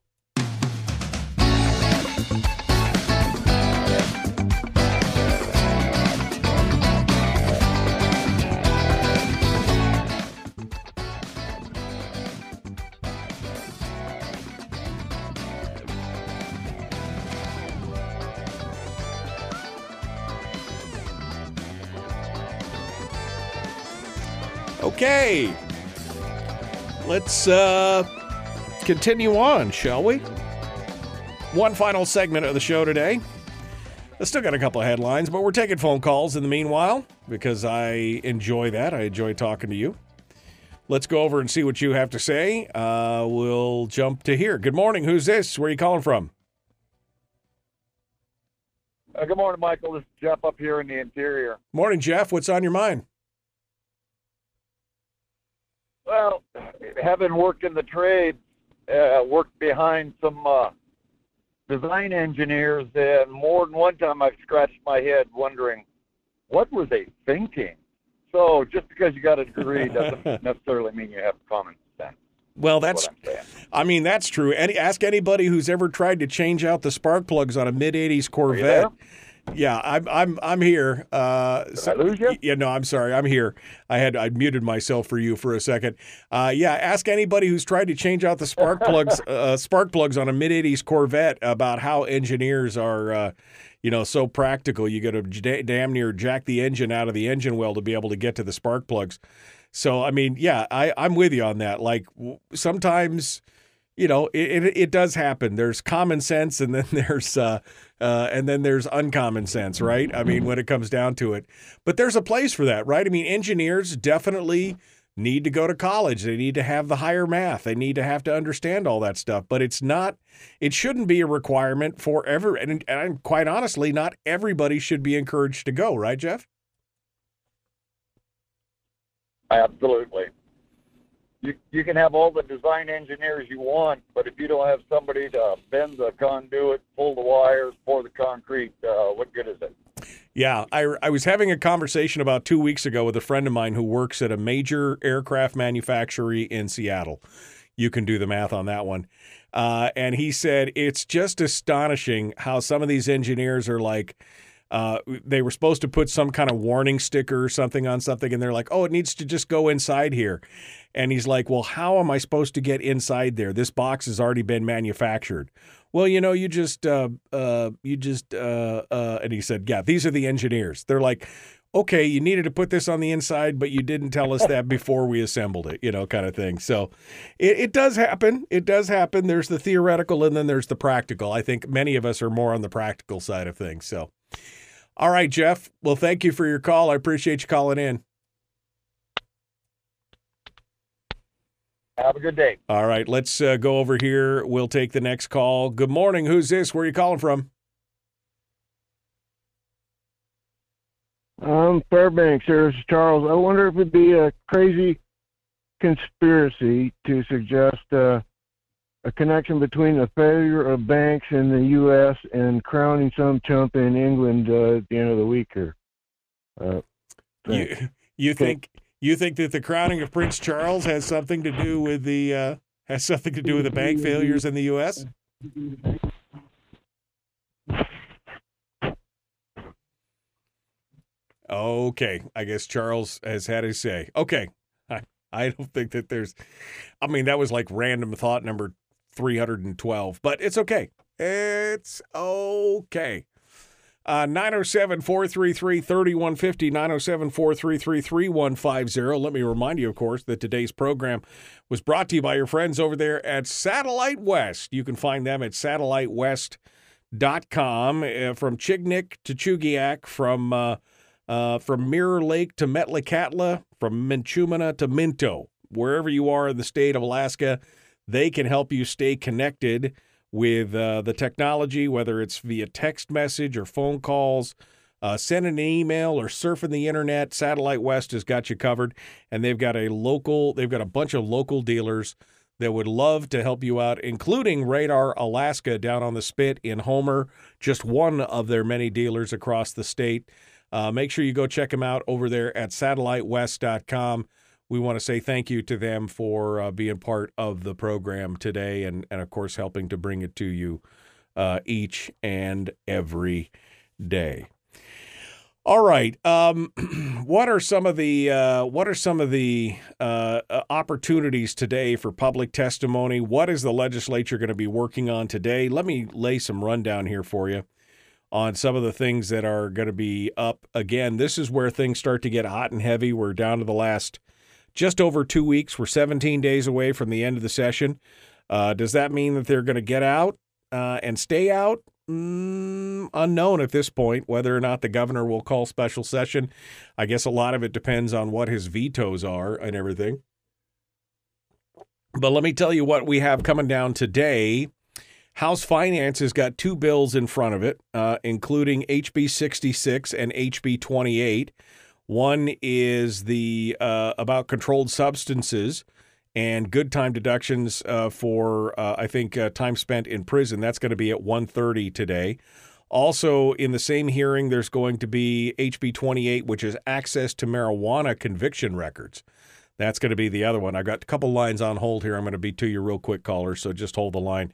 Okay. Let's uh, continue on, shall we? One final segment of the show today. I still got a couple of headlines, but we're taking phone calls in the meanwhile because I enjoy that. I enjoy talking to you. Let's go over and see what you have to say. Uh, we'll jump to here. Good morning. Who's this? Where are you calling from? Uh, good morning, Michael. This is Jeff up here in the interior. Morning, Jeff. What's on your mind? Well, having worked in the trade, uh, worked behind some uh, design engineers, and more than one time I've scratched my head wondering, what were they thinking? So just because you got a degree doesn't necessarily mean you have common sense. Well, that's. I mean, that's true. Any ask anybody who's ever tried to change out the spark plugs on a mid '80s Corvette. Yeah, I'm I'm I'm here. Uh, so, I lose you? Yeah, no, I'm sorry. I'm here. I had I muted myself for you for a second. Uh, yeah, ask anybody who's tried to change out the spark plugs uh, spark plugs on a mid '80s Corvette about how engineers are. Uh, you know, so practical. You got to damn near jack the engine out of the engine well to be able to get to the spark plugs. So, I mean, yeah, I, I'm with you on that. Like w- sometimes, you know, it, it, it does happen. There's common sense, and then there's uh, uh, and then there's uncommon sense, right? I mean, when it comes down to it, but there's a place for that, right? I mean, engineers definitely need to go to college. They need to have the higher math. They need to have to understand all that stuff. But it's not. It shouldn't be a requirement for ever. And, and quite honestly, not everybody should be encouraged to go, right, Jeff? Absolutely. You you can have all the design engineers you want, but if you don't have somebody to bend the conduit, pull the wires, pour the concrete, uh, what good is it? Yeah, I, I was having a conversation about two weeks ago with a friend of mine who works at a major aircraft manufacturer in Seattle. You can do the math on that one. Uh, and he said it's just astonishing how some of these engineers are like, uh, they were supposed to put some kind of warning sticker or something on something, and they're like, oh, it needs to just go inside here. And he's like, well, how am I supposed to get inside there? This box has already been manufactured. Well, you know, you just, uh, uh, you just, uh, uh, and he said, yeah, these are the engineers. They're like, okay, you needed to put this on the inside, but you didn't tell us that before we assembled it, you know, kind of thing. So it, it does happen. It does happen. There's the theoretical and then there's the practical. I think many of us are more on the practical side of things. So, all right, Jeff. Well, thank you for your call. I appreciate you calling in. Have a good day. All right, let's uh, go over here. We'll take the next call. Good morning. Who's this? Where are you calling from? Um, Fairbanks, here. This is Charles. I wonder if it'd be a crazy conspiracy to suggest uh, a connection between the failure of banks in the U.S. and crowning some chump in England uh, at the end of the week here. Uh, You you think you think that the crowning of Prince Charles has something to do with the uh, has something to do with the bank failures in the U.S. Okay, I guess Charles has had his say. Okay, I, I don't think that there's. I mean, that was like random thought number three hundred and twelve, but it's okay. It's okay. Uh, 907 433 3150, 907 433 3150. Let me remind you, of course, that today's program was brought to you by your friends over there at Satellite West. You can find them at satellitewest.com. Uh, from Chignik to Chugiak, from, uh, uh, from Mirror Lake to Metlakatla, from Minchumina to Minto. Wherever you are in the state of Alaska, they can help you stay connected with uh, the technology, whether it's via text message or phone calls, uh, send an email or surfing the internet. Satellite West has got you covered, and they've got a local, they've got a bunch of local dealers that would love to help you out, including Radar Alaska down on the Spit in Homer, just one of their many dealers across the state. Uh, make sure you go check them out over there at satellitewest.com we want to say thank you to them for uh, being part of the program today and, and of course, helping to bring it to you uh, each and every day. All right. Um, what are some of the uh, what are some of the uh, opportunities today for public testimony? What is the legislature going to be working on today? Let me lay some rundown here for you on some of the things that are going to be up again. This is where things start to get hot and heavy. We're down to the last just over two weeks. We're 17 days away from the end of the session. Uh, does that mean that they're going to get out uh, and stay out? Mm, unknown at this point whether or not the governor will call special session. I guess a lot of it depends on what his vetoes are and everything. But let me tell you what we have coming down today. House Finance has got two bills in front of it, uh, including HB 66 and HB 28. One is the uh, about controlled substances and good time deductions uh, for uh, I think uh, time spent in prison. That's going to be at 1:30 today. Also, in the same hearing, there's going to be HB 28, which is access to marijuana conviction records. That's going to be the other one. I've got a couple lines on hold here. I'm going to be to you real quick, caller, so just hold the line.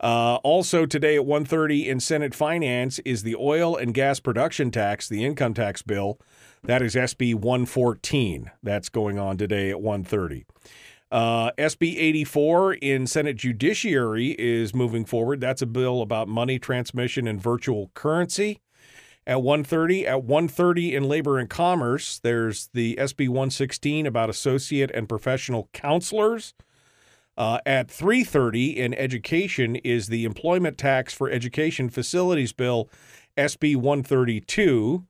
Uh, also today at 1:30 in Senate Finance is the oil and gas production tax, the income tax bill. That is SB 114. That's going on today at 1:30. Uh, SB 84 in Senate Judiciary is moving forward. That's a bill about money transmission and virtual currency. At 1:30, at 1:30 in Labor and Commerce, there's the SB 116 about associate and professional counselors. Uh, at 3:30 in Education is the Employment Tax for Education Facilities Bill, SB 132.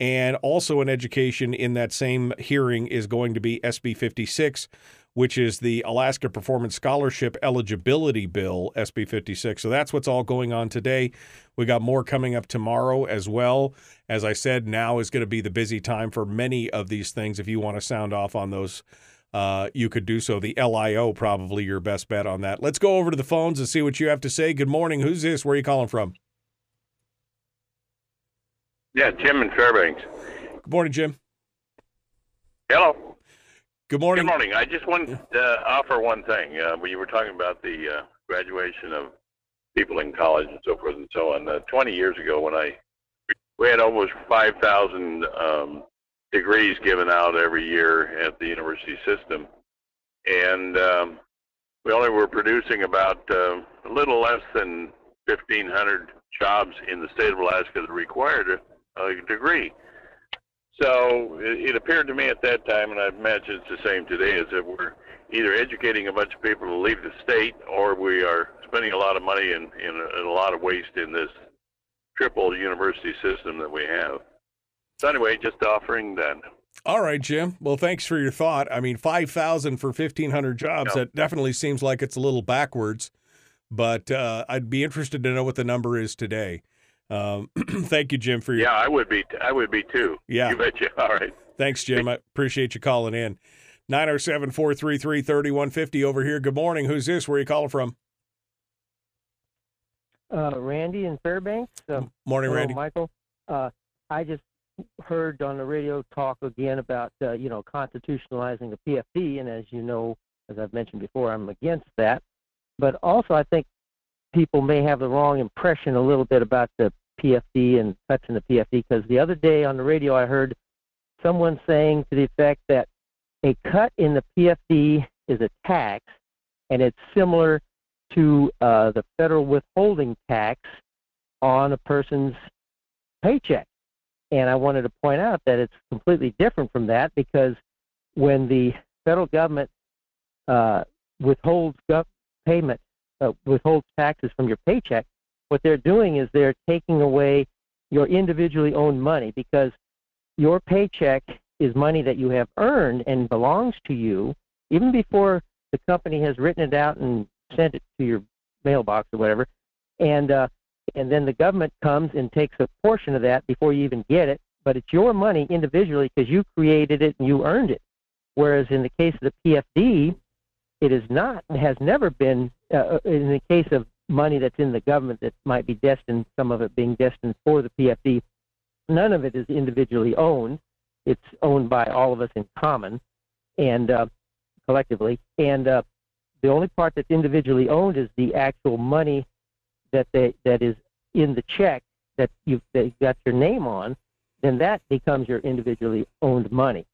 And also in education, in that same hearing, is going to be SB 56, which is the Alaska Performance Scholarship Eligibility Bill, SB 56. So that's what's all going on today. We got more coming up tomorrow as well. As I said, now is going to be the busy time for many of these things. If you want to sound off on those, uh, you could do so. The LIO, probably your best bet on that. Let's go over to the phones and see what you have to say. Good morning. Who's this? Where are you calling from? Yeah, Jim in Fairbanks. Good morning, Jim. Hello. Good morning. Good morning. I just wanted to uh, offer one thing. Uh, when you were talking about the uh, graduation of people in college and so forth and so on, uh, 20 years ago when I we had almost 5,000 um, degrees given out every year at the university system, and um, we only were producing about uh, a little less than 1,500 jobs in the state of Alaska that required a, a degree. So it, it appeared to me at that time, and I imagine it's the same today, is that we're either educating a bunch of people to leave the state, or we are spending a lot of money and in, in, in a lot of waste in this triple university system that we have. So anyway, just offering that. All right, Jim. Well, thanks for your thought. I mean, five thousand for fifteen hundred jobs. That definitely seems like it's a little backwards, but uh, I'd be interested to know what the number is today. Um, thank you, Jim, for your. Yeah, I would be. I would be too. Yeah, you betcha. All right. Thanks, Jim. I appreciate you calling in. 907 433 3150 over here. Good morning. Who's this? Where are you calling from? uh, Randy in Fairbanks. Uh, Morning, Randy. Michael. Uh, I just heard on the radio talk again about uh, you know constitutionalizing the PFD, and as you know, as I've mentioned before, I'm against that. But also, I think people may have the wrong impression a little bit about the PFD and touching the PFD because the other day on the radio I heard someone saying to the effect that a cut in the PFD is a tax, and it's similar to uh, the federal withholding tax on a person's paycheck. And I wanted to point out that it's completely different from that because when the federal government uh, withholds gov- payment, uh, withholds taxes from your paycheck, what they're doing is they're taking away your individually owned money because your paycheck is money that you have earned and belongs to you even before the company has written it out and sent it to your mailbox or whatever. And uh, and then the government comes and takes a portion of that before you even get it, but it's your money individually because you created it and you earned it. Whereas in the case of the PFD, it is not, it has never been, uh, in the case of money that's in the government that might be destined, some of it being destined for the PFD, none of it is individually owned. It's owned by all of us in common and uh, collectively. And uh, the only part that's individually owned is the actual money that they that is in the check that you've that you got your name on, then that becomes your individually owned money.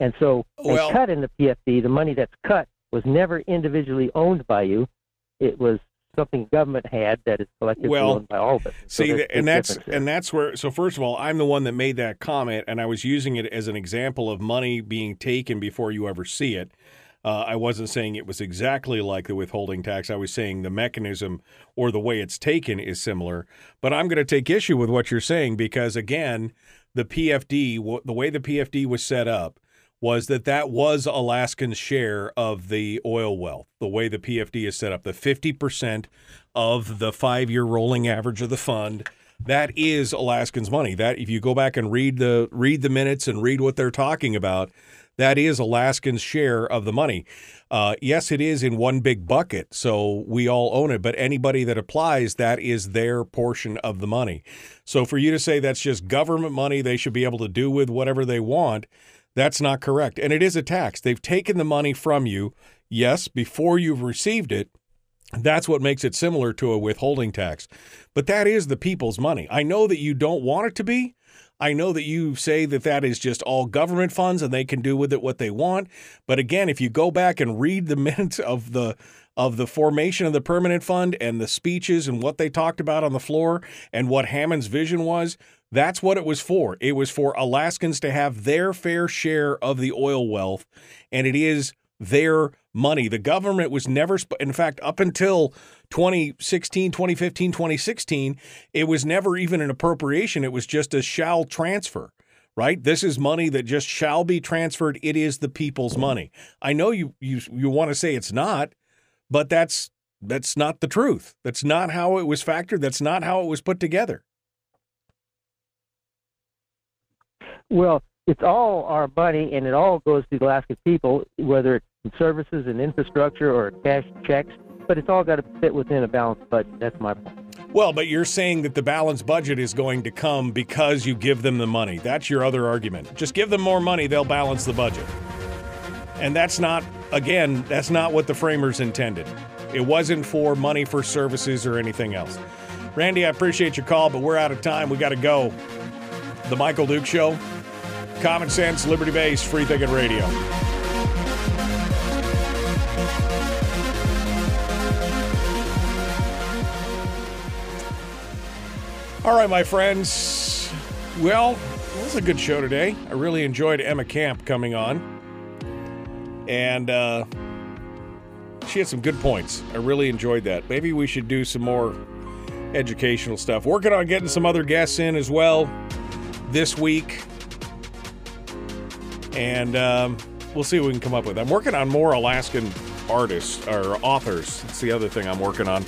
And so Well- a cut in the PFD, the money that's cut was never individually owned by you. It was something government had that is collectively Well, owned by all of us. So See, and that's and that's where. So first of all, I'm the one that made that comment, and I was using it as an example of money being taken before you ever see it. Uh, I wasn't saying it was exactly like the withholding tax. I was saying the mechanism or the way it's taken is similar. But I'm going to take issue with what you're saying because again, the PFD, the way the PFD was set up, was that that was Alaskan's share of the oil wealth. The way the PFD is set up, the 50% of the five year rolling average of the fund. That is Alaskans' money. That if you go back and read the read the minutes and read what they're talking about, that is Alaskans' share of the money. Uh, yes, it is in one big bucket, so we all own it. But anybody that applies, that is their portion of the money. So for you to say that's just government money, they should be able to do with whatever they want. That's not correct. And it is a tax. They've taken the money from you, yes, before you've received it. That's what makes it similar to a withholding tax. But that is the people's money. I know that you don't want it to be. I know that you say that that is just all government funds and they can do with it what they want. But again, if you go back and read the minutes of the of the formation of the permanent fund and the speeches and what they talked about on the floor and what Hammond's vision was, that's what it was for. It was for Alaskans to have their fair share of the oil wealth, and it is their money. The government was never, in fact, up until 2016, 2015, 2016, it was never even an appropriation. It was just a shall transfer, right? This is money that just shall be transferred. It is the people's money. I know you you you want to say it's not, but that's that's not the truth. That's not how it was factored. That's not how it was put together. Well, it's all our money, and it all goes to the Alaskan people, whether it's in services and infrastructure or cash checks. But it's all got to fit within a balanced budget. That's my point. Well, but you're saying that the balanced budget is going to come because you give them the money. That's your other argument. Just give them more money, they'll balance the budget. And that's not, again, that's not what the framers intended. It wasn't for money for services or anything else. Randy, I appreciate your call, but we're out of time. We got to go. The Michael Duke Show, common sense, liberty based, free thinking radio. All right, my friends. Well, it was a good show today. I really enjoyed Emma Camp coming on. And uh, she had some good points. I really enjoyed that. Maybe we should do some more educational stuff. Working on getting some other guests in as well this week. And um, we'll see what we can come up with. I'm working on more Alaskan artists or authors. That's the other thing I'm working on.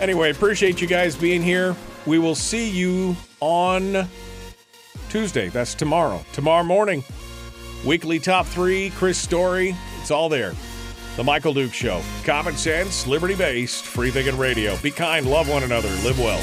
Anyway, appreciate you guys being here. We will see you on Tuesday. That's tomorrow. Tomorrow morning. Weekly top three, Chris Story. It's all there. The Michael Duke Show. Common sense, liberty based, free thinking radio. Be kind, love one another, live well.